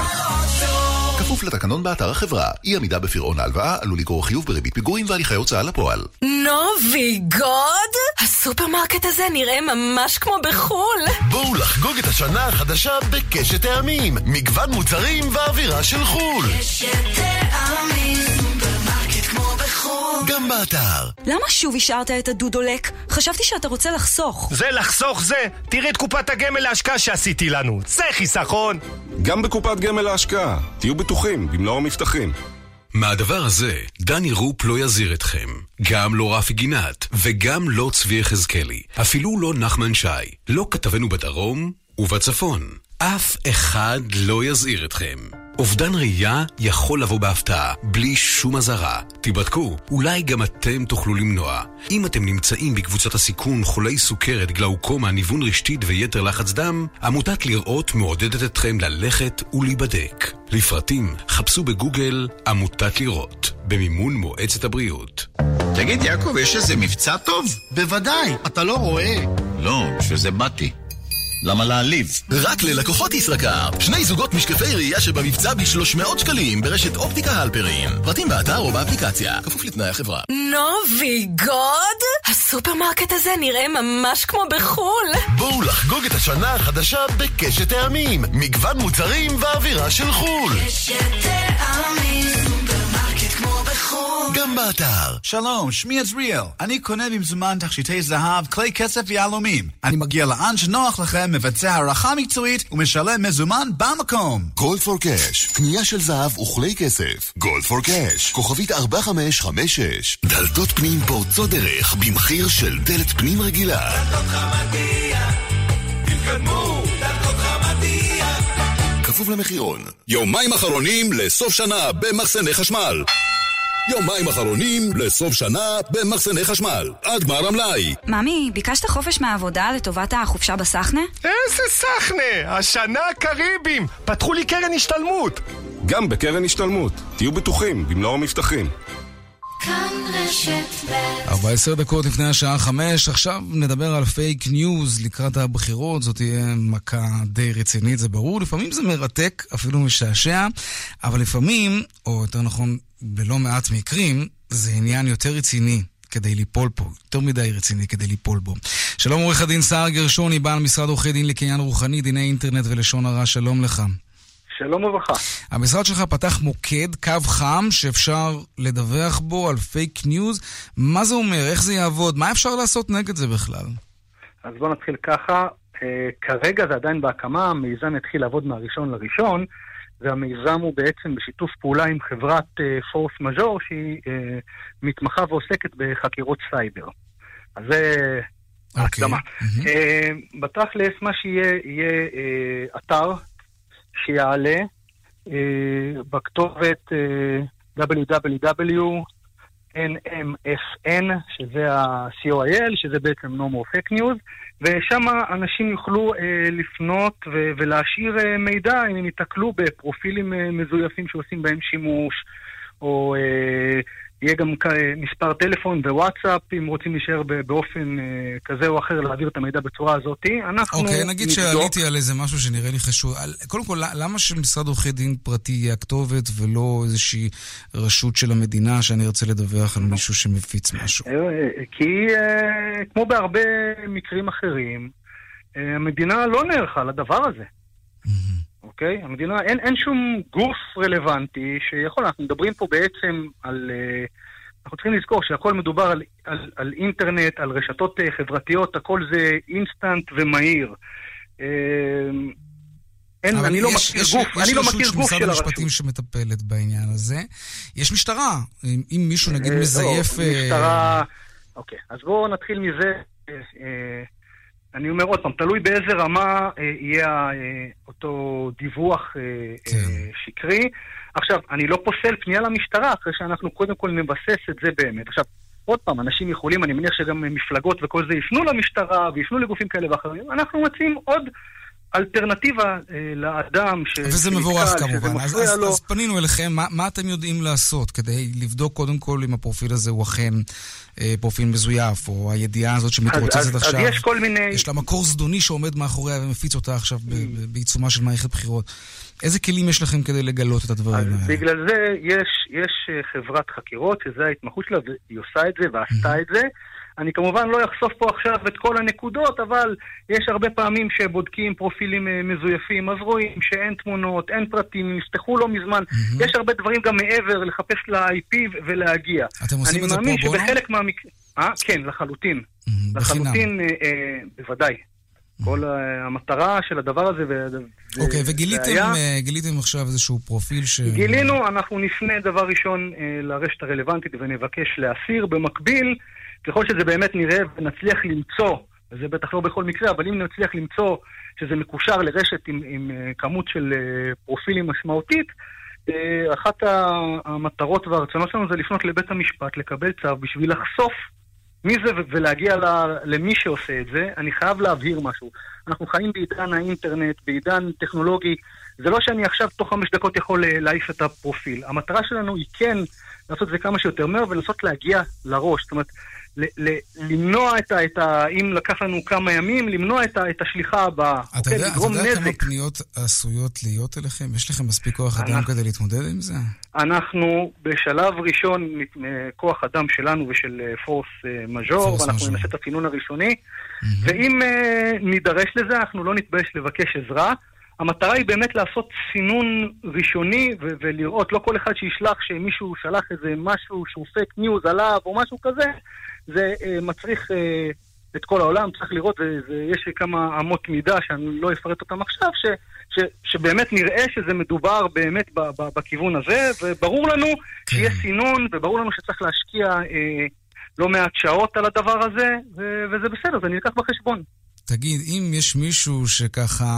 כפוף לתקנון באתר החברה, אי עמידה בפירעון ההלוואה עלול לגרור חיוב בריבית פיגורים והליכי הוצאה לפועל. נובי גוד? הסופרמרקט הזה נראה ממש כמו בחו"ל. בואו לחגוג את השנה החדשה בקשת טעמים. מגוון מוצרים ואווירה של חו"ל. גם באתר. למה שוב השארת את הדוד דולק? חשבתי שאתה רוצה לחסוך. זה לחסוך זה! תראי את קופת הגמל להשקעה שעשיתי לנו. זה חיסכון! גם בקופת גמל להשקעה. תהיו בטוחים במלוא המבטחים. מהדבר הזה, דני רופ לא יזהיר אתכם. גם לא רפי גינת, וגם לא צבי יחזקאלי. אפילו לא נחמן שי. לא כתבנו בדרום ובצפון. אף אחד לא יזהיר אתכם. אובדן ראייה יכול לבוא בהפתעה, בלי שום אזהרה. תיבדקו, אולי גם אתם תוכלו למנוע. אם אתם נמצאים בקבוצת הסיכון חולי סוכרת, גלאוקומה, ניוון רשתית ויתר לחץ דם, עמותת לראות מעודדת אתכם ללכת ולהיבדק. לפרטים, חפשו בגוגל עמותת לראות, במימון מועצת הבריאות. תגיד, יעקב, יש איזה מבצע טוב? בוודאי, אתה לא רואה. לא, בשביל זה באתי. למה להעליב? רק ללקוחות ישראכרט. שני זוגות משקפי ראייה שבמבצע ב-300 שקלים ברשת אופטיקה הלפרין. פרטים באתר או באפליקציה, כפוף לתנאי החברה. נובי גוד? הסופרמרקט הזה נראה ממש כמו בחו"ל. בואו לחגוג את השנה החדשה בקשת טעמים. מגוון מוצרים ואווירה של חו"ל. קשת טעמים, סופרמרקט כמו בחו"ל. גם באתר. שלום, שמי עזריאל. אני קונה במזומן תכשיטי זהב, כלי כסף ויהלומים. אני מגיע לאן שנוח לכם, מבצע הערכה מקצועית ומשלם מזומן במקום. Gold for Cash, קנייה של זהב וכלי כסף. Gold for Cash, כוכבית 4556. דלתות פנים פורצות דרך במחיר של דלת פנים רגילה. תתקדמו, דלתות חמדיה. כפוף למחירון. יומיים אחרונים לסוף שנה במחסני חשמל. יומיים אחרונים לסוף שנה במחסני חשמל. עד גמר המלאי. ממי, ביקשת חופש מהעבודה לטובת החופשה בסחנה? איזה סחנה! השנה קריביים! פתחו לי קרן השתלמות! גם בקרן השתלמות. תהיו בטוחים, במלוא המבטחים. כאן רשת ב' 14 דקות לפני השעה 5, עכשיו נדבר על פייק ניוז לקראת הבחירות, זאת תהיה מכה די רצינית, זה ברור. לפעמים זה מרתק, אפילו משעשע, אבל לפעמים, או יותר נכון, בלא מעט מקרים, זה עניין יותר רציני. כדי ליפול פה, יותר מדי רציני כדי ליפול בו. שלום עורך הדין סער גרשוני, בעל משרד עורכי דין לקניין רוחני, דיני אינטרנט ולשון הרע, שלום לך. שלום וברכה. המשרד שלך פתח מוקד, קו חם, שאפשר לדווח בו על פייק ניוז. מה זה אומר? איך זה יעבוד? מה אפשר לעשות נגד זה בכלל? אז בואו נתחיל ככה. אה, כרגע זה עדיין בהקמה, המיזם יתחיל לעבוד מהראשון לראשון, והמיזם הוא בעצם בשיתוף פעולה עם חברת פורס מז'ור, שהיא אה, מתמחה ועוסקת בחקירות סייבר. אז זה ההקדמה. אה, בתכלס, מה שיהיה, יהיה אה, אתר שיעלה אה, בכתובת אה, www.nmfn, שזה ה-COIL, שזה בעצם No More Fake News, ושם אנשים יוכלו אה, לפנות ולהשאיר מידע אם הם ייתקלו בפרופילים מזויפים שעושים בהם שימוש, או יהיה גם מספר טלפון ווואטסאפ, אם רוצים להישאר באופן אה, כזה או אחר, להעביר את המידע בצורה הזאת. אנחנו אוקיי, נגיד נבדוק. שעליתי על איזה משהו שנראה לי חשוב. על- קודם כל, למה שמשרד עורכי דין פרטי יהיה הכתובת ולא איזושהי רשות של המדינה שאני ארצה לדווח על מישהו שמפיץ משהו? אה, כי אה, כמו בהרבה מקרים אחרים, המדינה לא נערכה לדבר הזה. אוקיי? המדינה, אין, אין שום גוף רלוונטי שיכול, אנחנו מדברים פה בעצם על... אה, אנחנו צריכים לזכור שהכל מדובר על, על, על אינטרנט, על רשתות אה, חברתיות, הכל זה אינסטנט ומהיר. אה, אין, אני לא יש- מכיר יש- גוף, יש אני לא רשות מכיר של גוף משרד של הרשות. המשפטים שמטפלת בעניין הזה. יש משטרה. אם אם מישהו נגיד אה, מזייף... לא, אה, משטרה... אוקיי, אז בואו נתחיל מזה. אני אומר עוד פעם, תלוי באיזה רמה אה, יהיה אה, אותו דיווח אה, כן. אה, שקרי. עכשיו, אני לא פוסל פנייה למשטרה אחרי שאנחנו קודם כל נבסס את זה באמת. עכשיו, עוד פעם, אנשים יכולים, אני מניח שגם מפלגות וכל זה יפנו למשטרה ויפנו לגופים כאלה ואחרים. אנחנו מציעים עוד אלטרנטיבה אה, לאדם ש... וזה מבורך כמובן. אז, אז, לו. אז פנינו אליכם, מה, מה אתם יודעים לעשות כדי לבדוק קודם כל אם הפרופיל הזה הוא אכן אה, פרופיל מזויף, או הידיעה הזאת שמתרוצצת אז- אז עכשיו, יש כל מיני- יש לה מקור זדוני שעומד מאחוריה ומפיץ אותה עכשיו ב- ב- בעיצומה של מערכת בחירות. איזה כלים יש לכם כדי לגלות את הדברים האלה? בגלל זה יש, יש אה, חברת חקירות, שזו ההתמחות שלה, והיא עושה את זה ועשתה את זה. אני כמובן לא אחשוף פה עכשיו את כל הנקודות, אבל יש הרבה פעמים שבודקים פרופילים אה, מזויפים, אז רואים שאין תמונות, אין פרטים, נפתחו לא מזמן. יש הרבה דברים גם מעבר לחפש ל-IP ולהגיע. אתם עושים את זה אני מאמין פרו בונו? שבחלק מהמקרים... אה, כן, לחלוטין. בחינם. לחלוטין, אה, אה, בוודאי. כל אה, המטרה של הדבר הזה... אוקיי, זה וגיליתם היה- אה, גיליתם עכשיו איזשהו פרופיל ש... גילינו, אנחנו נפנה דבר ראשון לרשת הרלוונטית ונבקש להסיר. במקביל, ככל שזה באמת נראה ונצליח למצוא וזה בטח לא בכל מקרה, אבל אם נצליח למצוא שזה מקושר לרשת עם, עם אה, כמות של אה, פרופילים משמעותית, אה, אחת המטרות והרצונות שלנו זה לפנות לבית המשפט, לקבל צו בשביל לחשוף מי זה ולהגיע למי שעושה את זה. אני חייב להבהיר משהו. אנחנו חיים בעידן האינטרנט, בעידן טכנולוגי. זה לא שאני עכשיו תוך חמש דקות יכול להעיף את הפרופיל. המטרה שלנו היא כן לעשות את זה כמה שיותר מהר ולנסות להגיע לראש. זאת אומרת, ל- ל- למנוע את ה... את ה אם לקח לנו כמה ימים, למנוע את, ה- את השליחה הבאה. אתה אוקיי? יודע, אתה כמה. פניות עשויות להיות אליכם? יש לכם מספיק כוח אדם כדי להתמודד עם זה? אנחנו בשלב ראשון מכוח אדם שלנו ושל פורס מז'ור, פורס ואנחנו. נעשה את הסינון הראשוני, ואם אה, נידרש לזה, אנחנו לא נתבייש לבקש עזרה. המטרה היא באמת לעשות סינון ראשוני ו- ולראות, לא כל אחד שישלח שמישהו שלח איזה משהו שהוא פייק ניוז עליו או משהו כזה, זה אה, מצריך אה, את כל העולם, צריך לראות, ויש כמה אמות מידה שאני לא אפרט אותם עכשיו, ש, ש, שבאמת נראה שזה מדובר באמת ב, ב, בכיוון הזה, וברור לנו שיהיה סינון, וברור לנו שצריך להשקיע אה, לא מעט שעות על הדבר הזה, ו, וזה בסדר, זה נלקח בחשבון. תגיד, אם יש מישהו שככה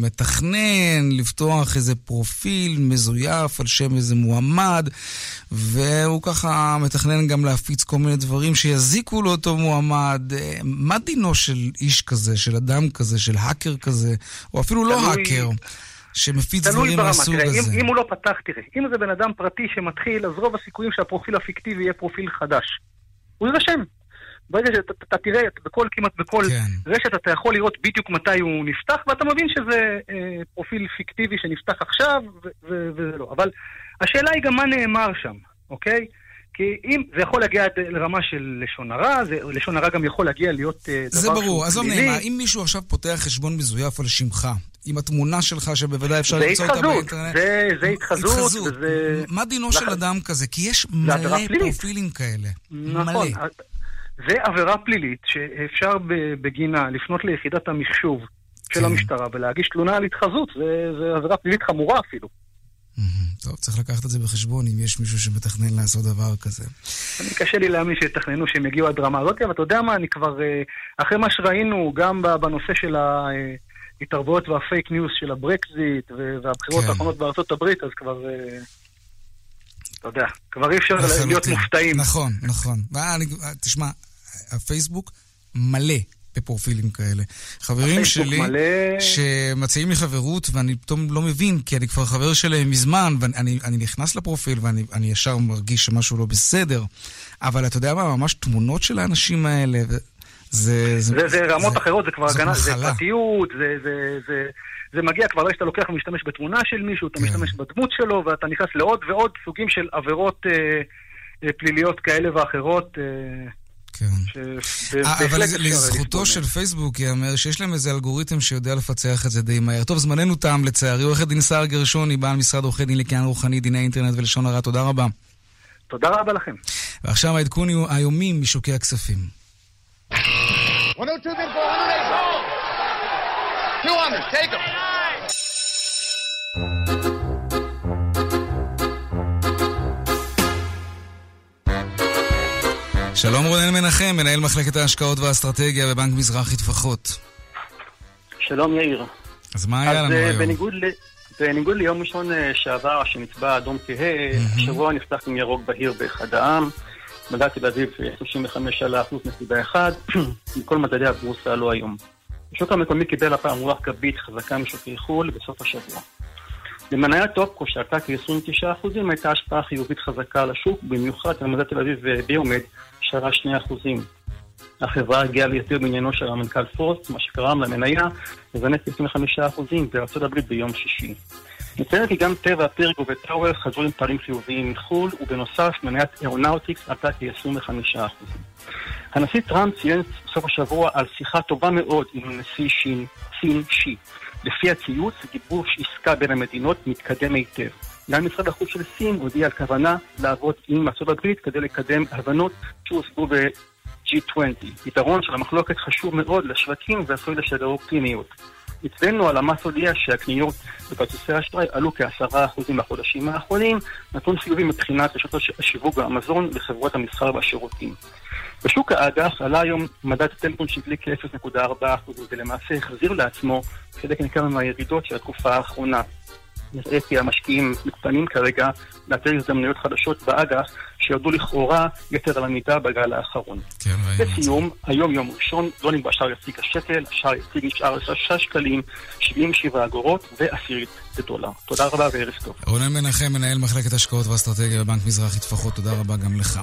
מתכנן לפתוח איזה פרופיל מזויף על שם איזה מועמד, והוא ככה מתכנן גם להפיץ כל מיני דברים שיזיקו לאותו מועמד, אה, מה דינו של איש כזה, של אדם כזה, של האקר כזה, או אפילו לא האקר, שמפיץ דברים מהסוג הזה? אם, אם הוא לא פתח, תראה, אם זה בן אדם פרטי שמתחיל, אז רוב הסיכויים שהפרופיל הפיקטיבי יהיה פרופיל חדש. הוא יירשם. ברגע שאתה אתה תראה, בכל, כמעט בכל כן. רשת אתה יכול לראות בדיוק מתי הוא נפתח, ואתה מבין שזה אה, פרופיל פיקטיבי שנפתח עכשיו, וזה לא. אבל השאלה היא גם מה נאמר שם, אוקיי? כי אם זה יכול להגיע עד לרמה של לשון הרע, זה, לשון הרע גם יכול להגיע להיות אה, דבר זה ברור, עזוב. נעימה, אם מישהו עכשיו פותח חשבון מזויף על שמך, עם התמונה שלך שבוודאי אפשר זה למצוא אותה התחזות, באינטרנט. זה, זה התחזות, וזה... מה דינו של לח- אדם כזה? כי יש זה מלא. פרופילים כאלה. נכון. מלא. זה עבירה פלילית שאפשר בגינה לפנות ליחידת המחשוב של כן. המשטרה ולהגיש תלונה על התחזות. זה, זה עבירה פלילית חמורה אפילו. טוב, צריך לקחת את זה בחשבון אם יש מישהו שמתכנן לעשות דבר כזה. אני קשה לי להאמין שיתכננו שהם יגיעו עד רמה הזאת, אבל אתה יודע מה, אני כבר, אה, אחרי מה שראינו גם בנושא של ההתערבויות והפייק ניוז של הברקזיט והבחירות כן. האחרונות בארצות הברית, אז כבר, אה, אתה יודע, כבר אי אפשר. להיות מופתעים. נכון, נכון. אה, אני- אה, תשמע, הפייסבוק מלא בפרופילים כאלה. חברים שלי מלא- שמציעים לי חברות ואני פתאום לא מבין, כי אני כבר חבר שלהם מזמן, ואני אני, נכנס לפרופיל ואני אני ישר מרגיש שמשהו לא בסדר. אבל אתה יודע מה, ממש תמונות של האנשים האלה, ו- זה... זה, זה רמות זה- אחרות, זה כבר הגנה, זה. פרטיות, זה, זה, זה, זה מגיע כבר שאתה לוקח ומשתמש בתמונה של מישהו, כן. אתה משתמש בדמות שלו, ואתה נכנס לעוד ועוד סוגים של עבירות אה, אה, פליליות כאלה ואחרות. אה, כן. אה, אבל לזכותו של פייסבוק ייאמר שיש להם איזה אלגוריתם שיודע לפצח את זה די מהר. טוב, זמננו תם לצערי. עורכת דין סער גרשוני, בעל משרד עורכי דין לקניין רוחני, דיני אינטרנט ולשון הרע, תודה רבה. תודה רבה לכם. ועכשיו העדכון היומי משוקי הכספים. 102 bid for 108 200, take them. שלום רונן מנחם, מנהל מחלקת ההשקעות והאסטרטגיה בבנק מזרחי טפחות. שלום יאיר. אז מה היה אז לנו אה, היום? בניגוד, ל... בניגוד ליום ראשון אה, שעבר, שנצבע אדום כהה, השבוע נפתח עם ירוק בהיר באחד העם. מדד תל אביב אה, 35 עלה אחוז נקודה אחד, מכל מדדי הבורסה עלו היום. השוק המקומי קיבל הפעם רוח גבית חזקה משוקי חו"ל בסוף השבוע. למניית טופקו שעלתה כ-29% הייתה השפעה חיובית חזקה על השוק, במיוחד על מדד תל אביב אה, ביומד שעלה 2%. החברה הגיעה ליותר בעניינו של המנכ"ל פורסט, מה שגרם למניה לזנק ב-25% בארצות הברית ביום שישי. נציין כי גם טבע, פריגו וטאוור חזרו עם פערים חיוביים מחו"ל, ובנוסף מניית אירונאוטיקס עלתה כ-25%. הנשיא טראמפ ציין בסוף השבוע על שיחה טובה מאוד עם הנשיא שין, סין שי. לפי הציוץ, גיבוש עסקה בין המדינות מתקדם היטב. גם משרד החוץ של סין הודיע על כוונה לעבוד עם ארצות הברית כדי לקדם הבנות שהושגו ב-G20. פתרון של המחלוקת חשוב מאוד לשווקים ועשוי לשדר אופטימיות. אצלנו הלמ"ס הודיע שהקניות בכרטיסי האשראי עלו כעשרה אחוזים בחודשים האחרונים, נתון חיובי מבחינת רשתות השיווק והמזון לחברות המסחר והשירותים. בשוק האג"ח עלה היום מדד הטלפון שהדליק כ-0.4%, ולמעשה החזיר לעצמו חלק ניכר מהירידות של התקופה האחרונה. נראה כי המשקיעים מתפנים כרגע לאתר הזדמנויות חדשות באג"ח שירדו לכאורה יתר על המידה בגל האחרון. כן, לסיום, היום יום ראשון, דולרים בשער יציג השקל, השער יציג נשאר על 6 שקלים, 77 אגורות ועשירית לדולר. תודה רבה וערב טוב. רונן מנחם, מנהל מחלקת השקעות ואסטרטגיה בבנק מזרחי טפחות, תודה רבה גם לך.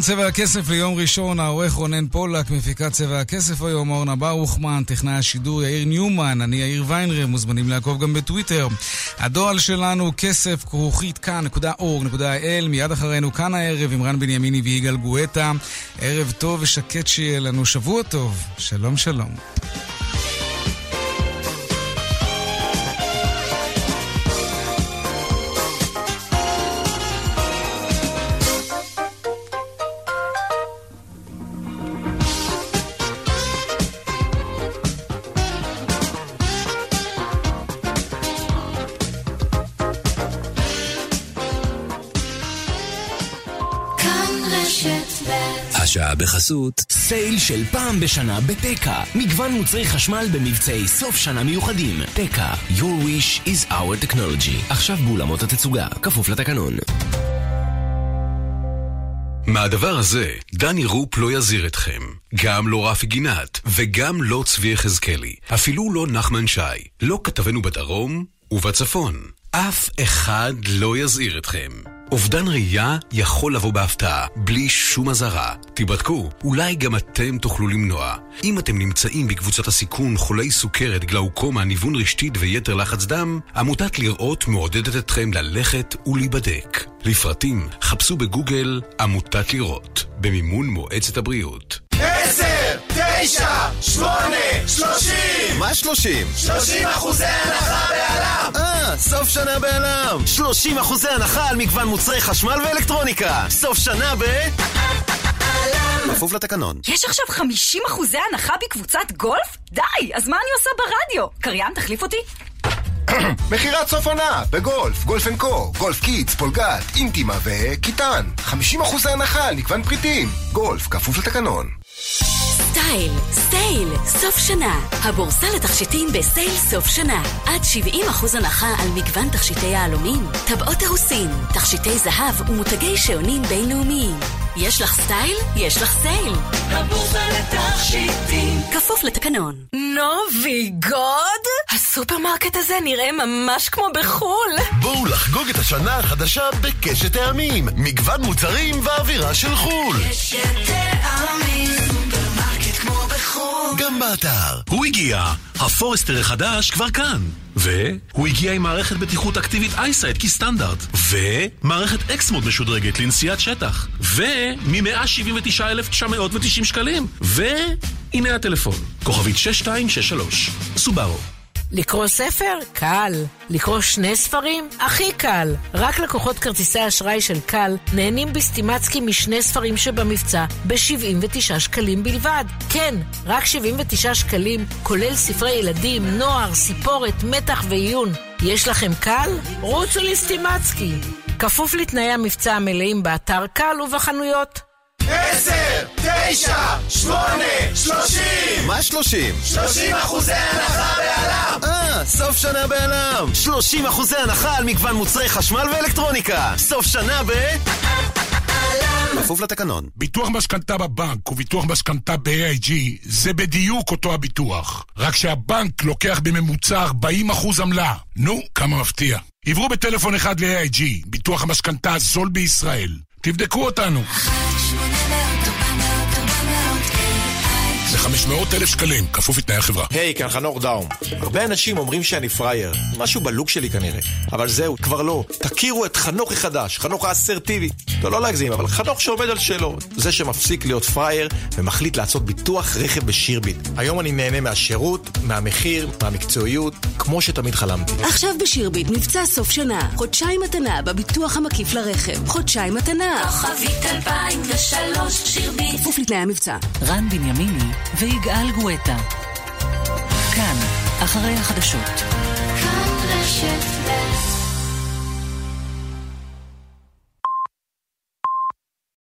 כאן צבע הכסף ליום ראשון, העורך רונן פולק, מפיקת צבע הכסף היום, אורנה ברוכמן, טכנאי השידור יאיר ניומן, אני יאיר ויינרב, מוזמנים לעקוב גם בטוויטר. הדואל שלנו כסף כרוכית כאן.org.il, מיד אחרינו כאן הערב עם רן בנימיני ויגאל גואטה. ערב טוב ושקט שיהיה לנו, שבוע טוב, שלום שלום. בחסות סייל של פעם בשנה בתקה. מגוון מוצרי חשמל במבצעי סוף שנה מיוחדים. תקה, your wish is our technology. עכשיו באולמות התצוגה, כפוף לתקנון. מהדבר הזה, דני רופ לא יזהיר אתכם. גם לא רפי גינת, וגם לא צבי יחזקאלי. אפילו לא נחמן שי. לא כתבנו בדרום ובצפון. אף אחד לא יזהיר אתכם. אובדן ראייה יכול לבוא בהפתעה, בלי שום אזהרה. תיבדקו, אולי גם אתם תוכלו למנוע. אם אתם נמצאים בקבוצת הסיכון חולי סוכרת, גלאוקומה, ניוון רשתית ויתר לחץ דם, עמותת לראות מעודדת אתכם ללכת ולהיבדק. לפרטים, חפשו בגוגל עמותת לראות, במימון מועצת הבריאות. עשר, תשע, שמונה, שלושים! מה שלושים? שלושים אחוזי הנחה בעלם! אה, סוף שנה בעלם! 30 אחוזי הנחה על מגוון מוצרי חשמל ואלקטרוניקה! סוף שנה ב... כפוף לתקנון. יש עכשיו 50 אחוזי הנחה בקבוצת גולף? די, אז מה אני עושה ברדיו? קריין, תחליף אותי? מכירת סוף עונה בגולף, גולף אנד קו, גולף קידס, פולגת, אינטימה וקיטן. 50% הנחה על מגוון פריטים. גולף, כפוף לתקנון. סטייל, סטייל, סוף שנה. הבורסה לתכשיטים בסייל סוף שנה. עד 70% הנחה על מגוון תכשיטי יהלומים, טבעות אירוסין, תכשיטי זהב ומותגי שעונים בינלאומיים. יש לך סטייל? יש לך סייל. הבורסה לתכשיטים. כפוף לתקנון. נובי גוד? הסופרמרקט הזה נראה ממש כמו בחו"ל. בואו לחגוג את השנה החדשה בקשת טעמים. מגוון מוצרים ואווירה של חו"ל. קשת טעמים, כמו בחו"ל. גם באתר. הוא הגיע, הפורסטר החדש כבר כאן. והוא הגיע עם מערכת בטיחות אקטיבית EyeSight כסטנדרט. ומערכת X-Mode משודרגת לנסיעת שטח. ומ-179,990 שקלים. והנה הטלפון, כוכבית 6263, סובארו. לקרוא ספר? קל. לקרוא שני ספרים? הכי קל. רק לקוחות כרטיסי אשראי של קל נהנים בסטימצקי משני ספרים שבמבצע ב-79 שקלים בלבד. כן, רק 79 שקלים, כולל ספרי ילדים, נוער, סיפורת, מתח ועיון. יש לכם קל? רוצו לסטימצקי. כפוף לתנאי המבצע המלאים באתר קל ובחנויות. עשר, תשע, שמונה, שלושים! מה שלושים? שלושים אחוזי הנחה בעלם! אה, סוף שנה בעלם! 30 אחוזי הנחה על מגוון מוצרי חשמל ואלקטרוניקה! סוף שנה ב... כפוף לתקנון. ביטוח משכנתה בבנק וביטוח משכנתה ב-AIG זה בדיוק אותו הביטוח. רק שהבנק לוקח בממוצע 40% עמלה. נו, כמה מפתיע. עברו בטלפון אחד ל-AIG, ביטוח המשכנתה הזול בישראל. תבדקו אותנו. ל-500 אלף שקלים, כפוף לתנאי החברה. היי, כאן חנוך דאום. הרבה אנשים אומרים שאני פראייר. משהו בלוק שלי כנראה. אבל זהו, כבר לא. תכירו את חנוך החדש, חנוך האסרטיבי. לא, לא להגזים, אבל חנוך שעומד על שלו. זה שמפסיק להיות פראייר ומחליט לעשות ביטוח רכב בשירביט. היום אני נהנה מהשירות, מהמחיר, מהמקצועיות, כמו שתמיד חלמתי. עכשיו בשירביט מבצע סוף שנה. חודשיים מתנה בביטוח המקיף לרכב. חודשיים מתנה. כוכבית 2003 שירביט. כפוף לתנאי המבצע. רן בנימיני ויגאל גואטה. כאן, אחרי החדשות. כאן רשת ב'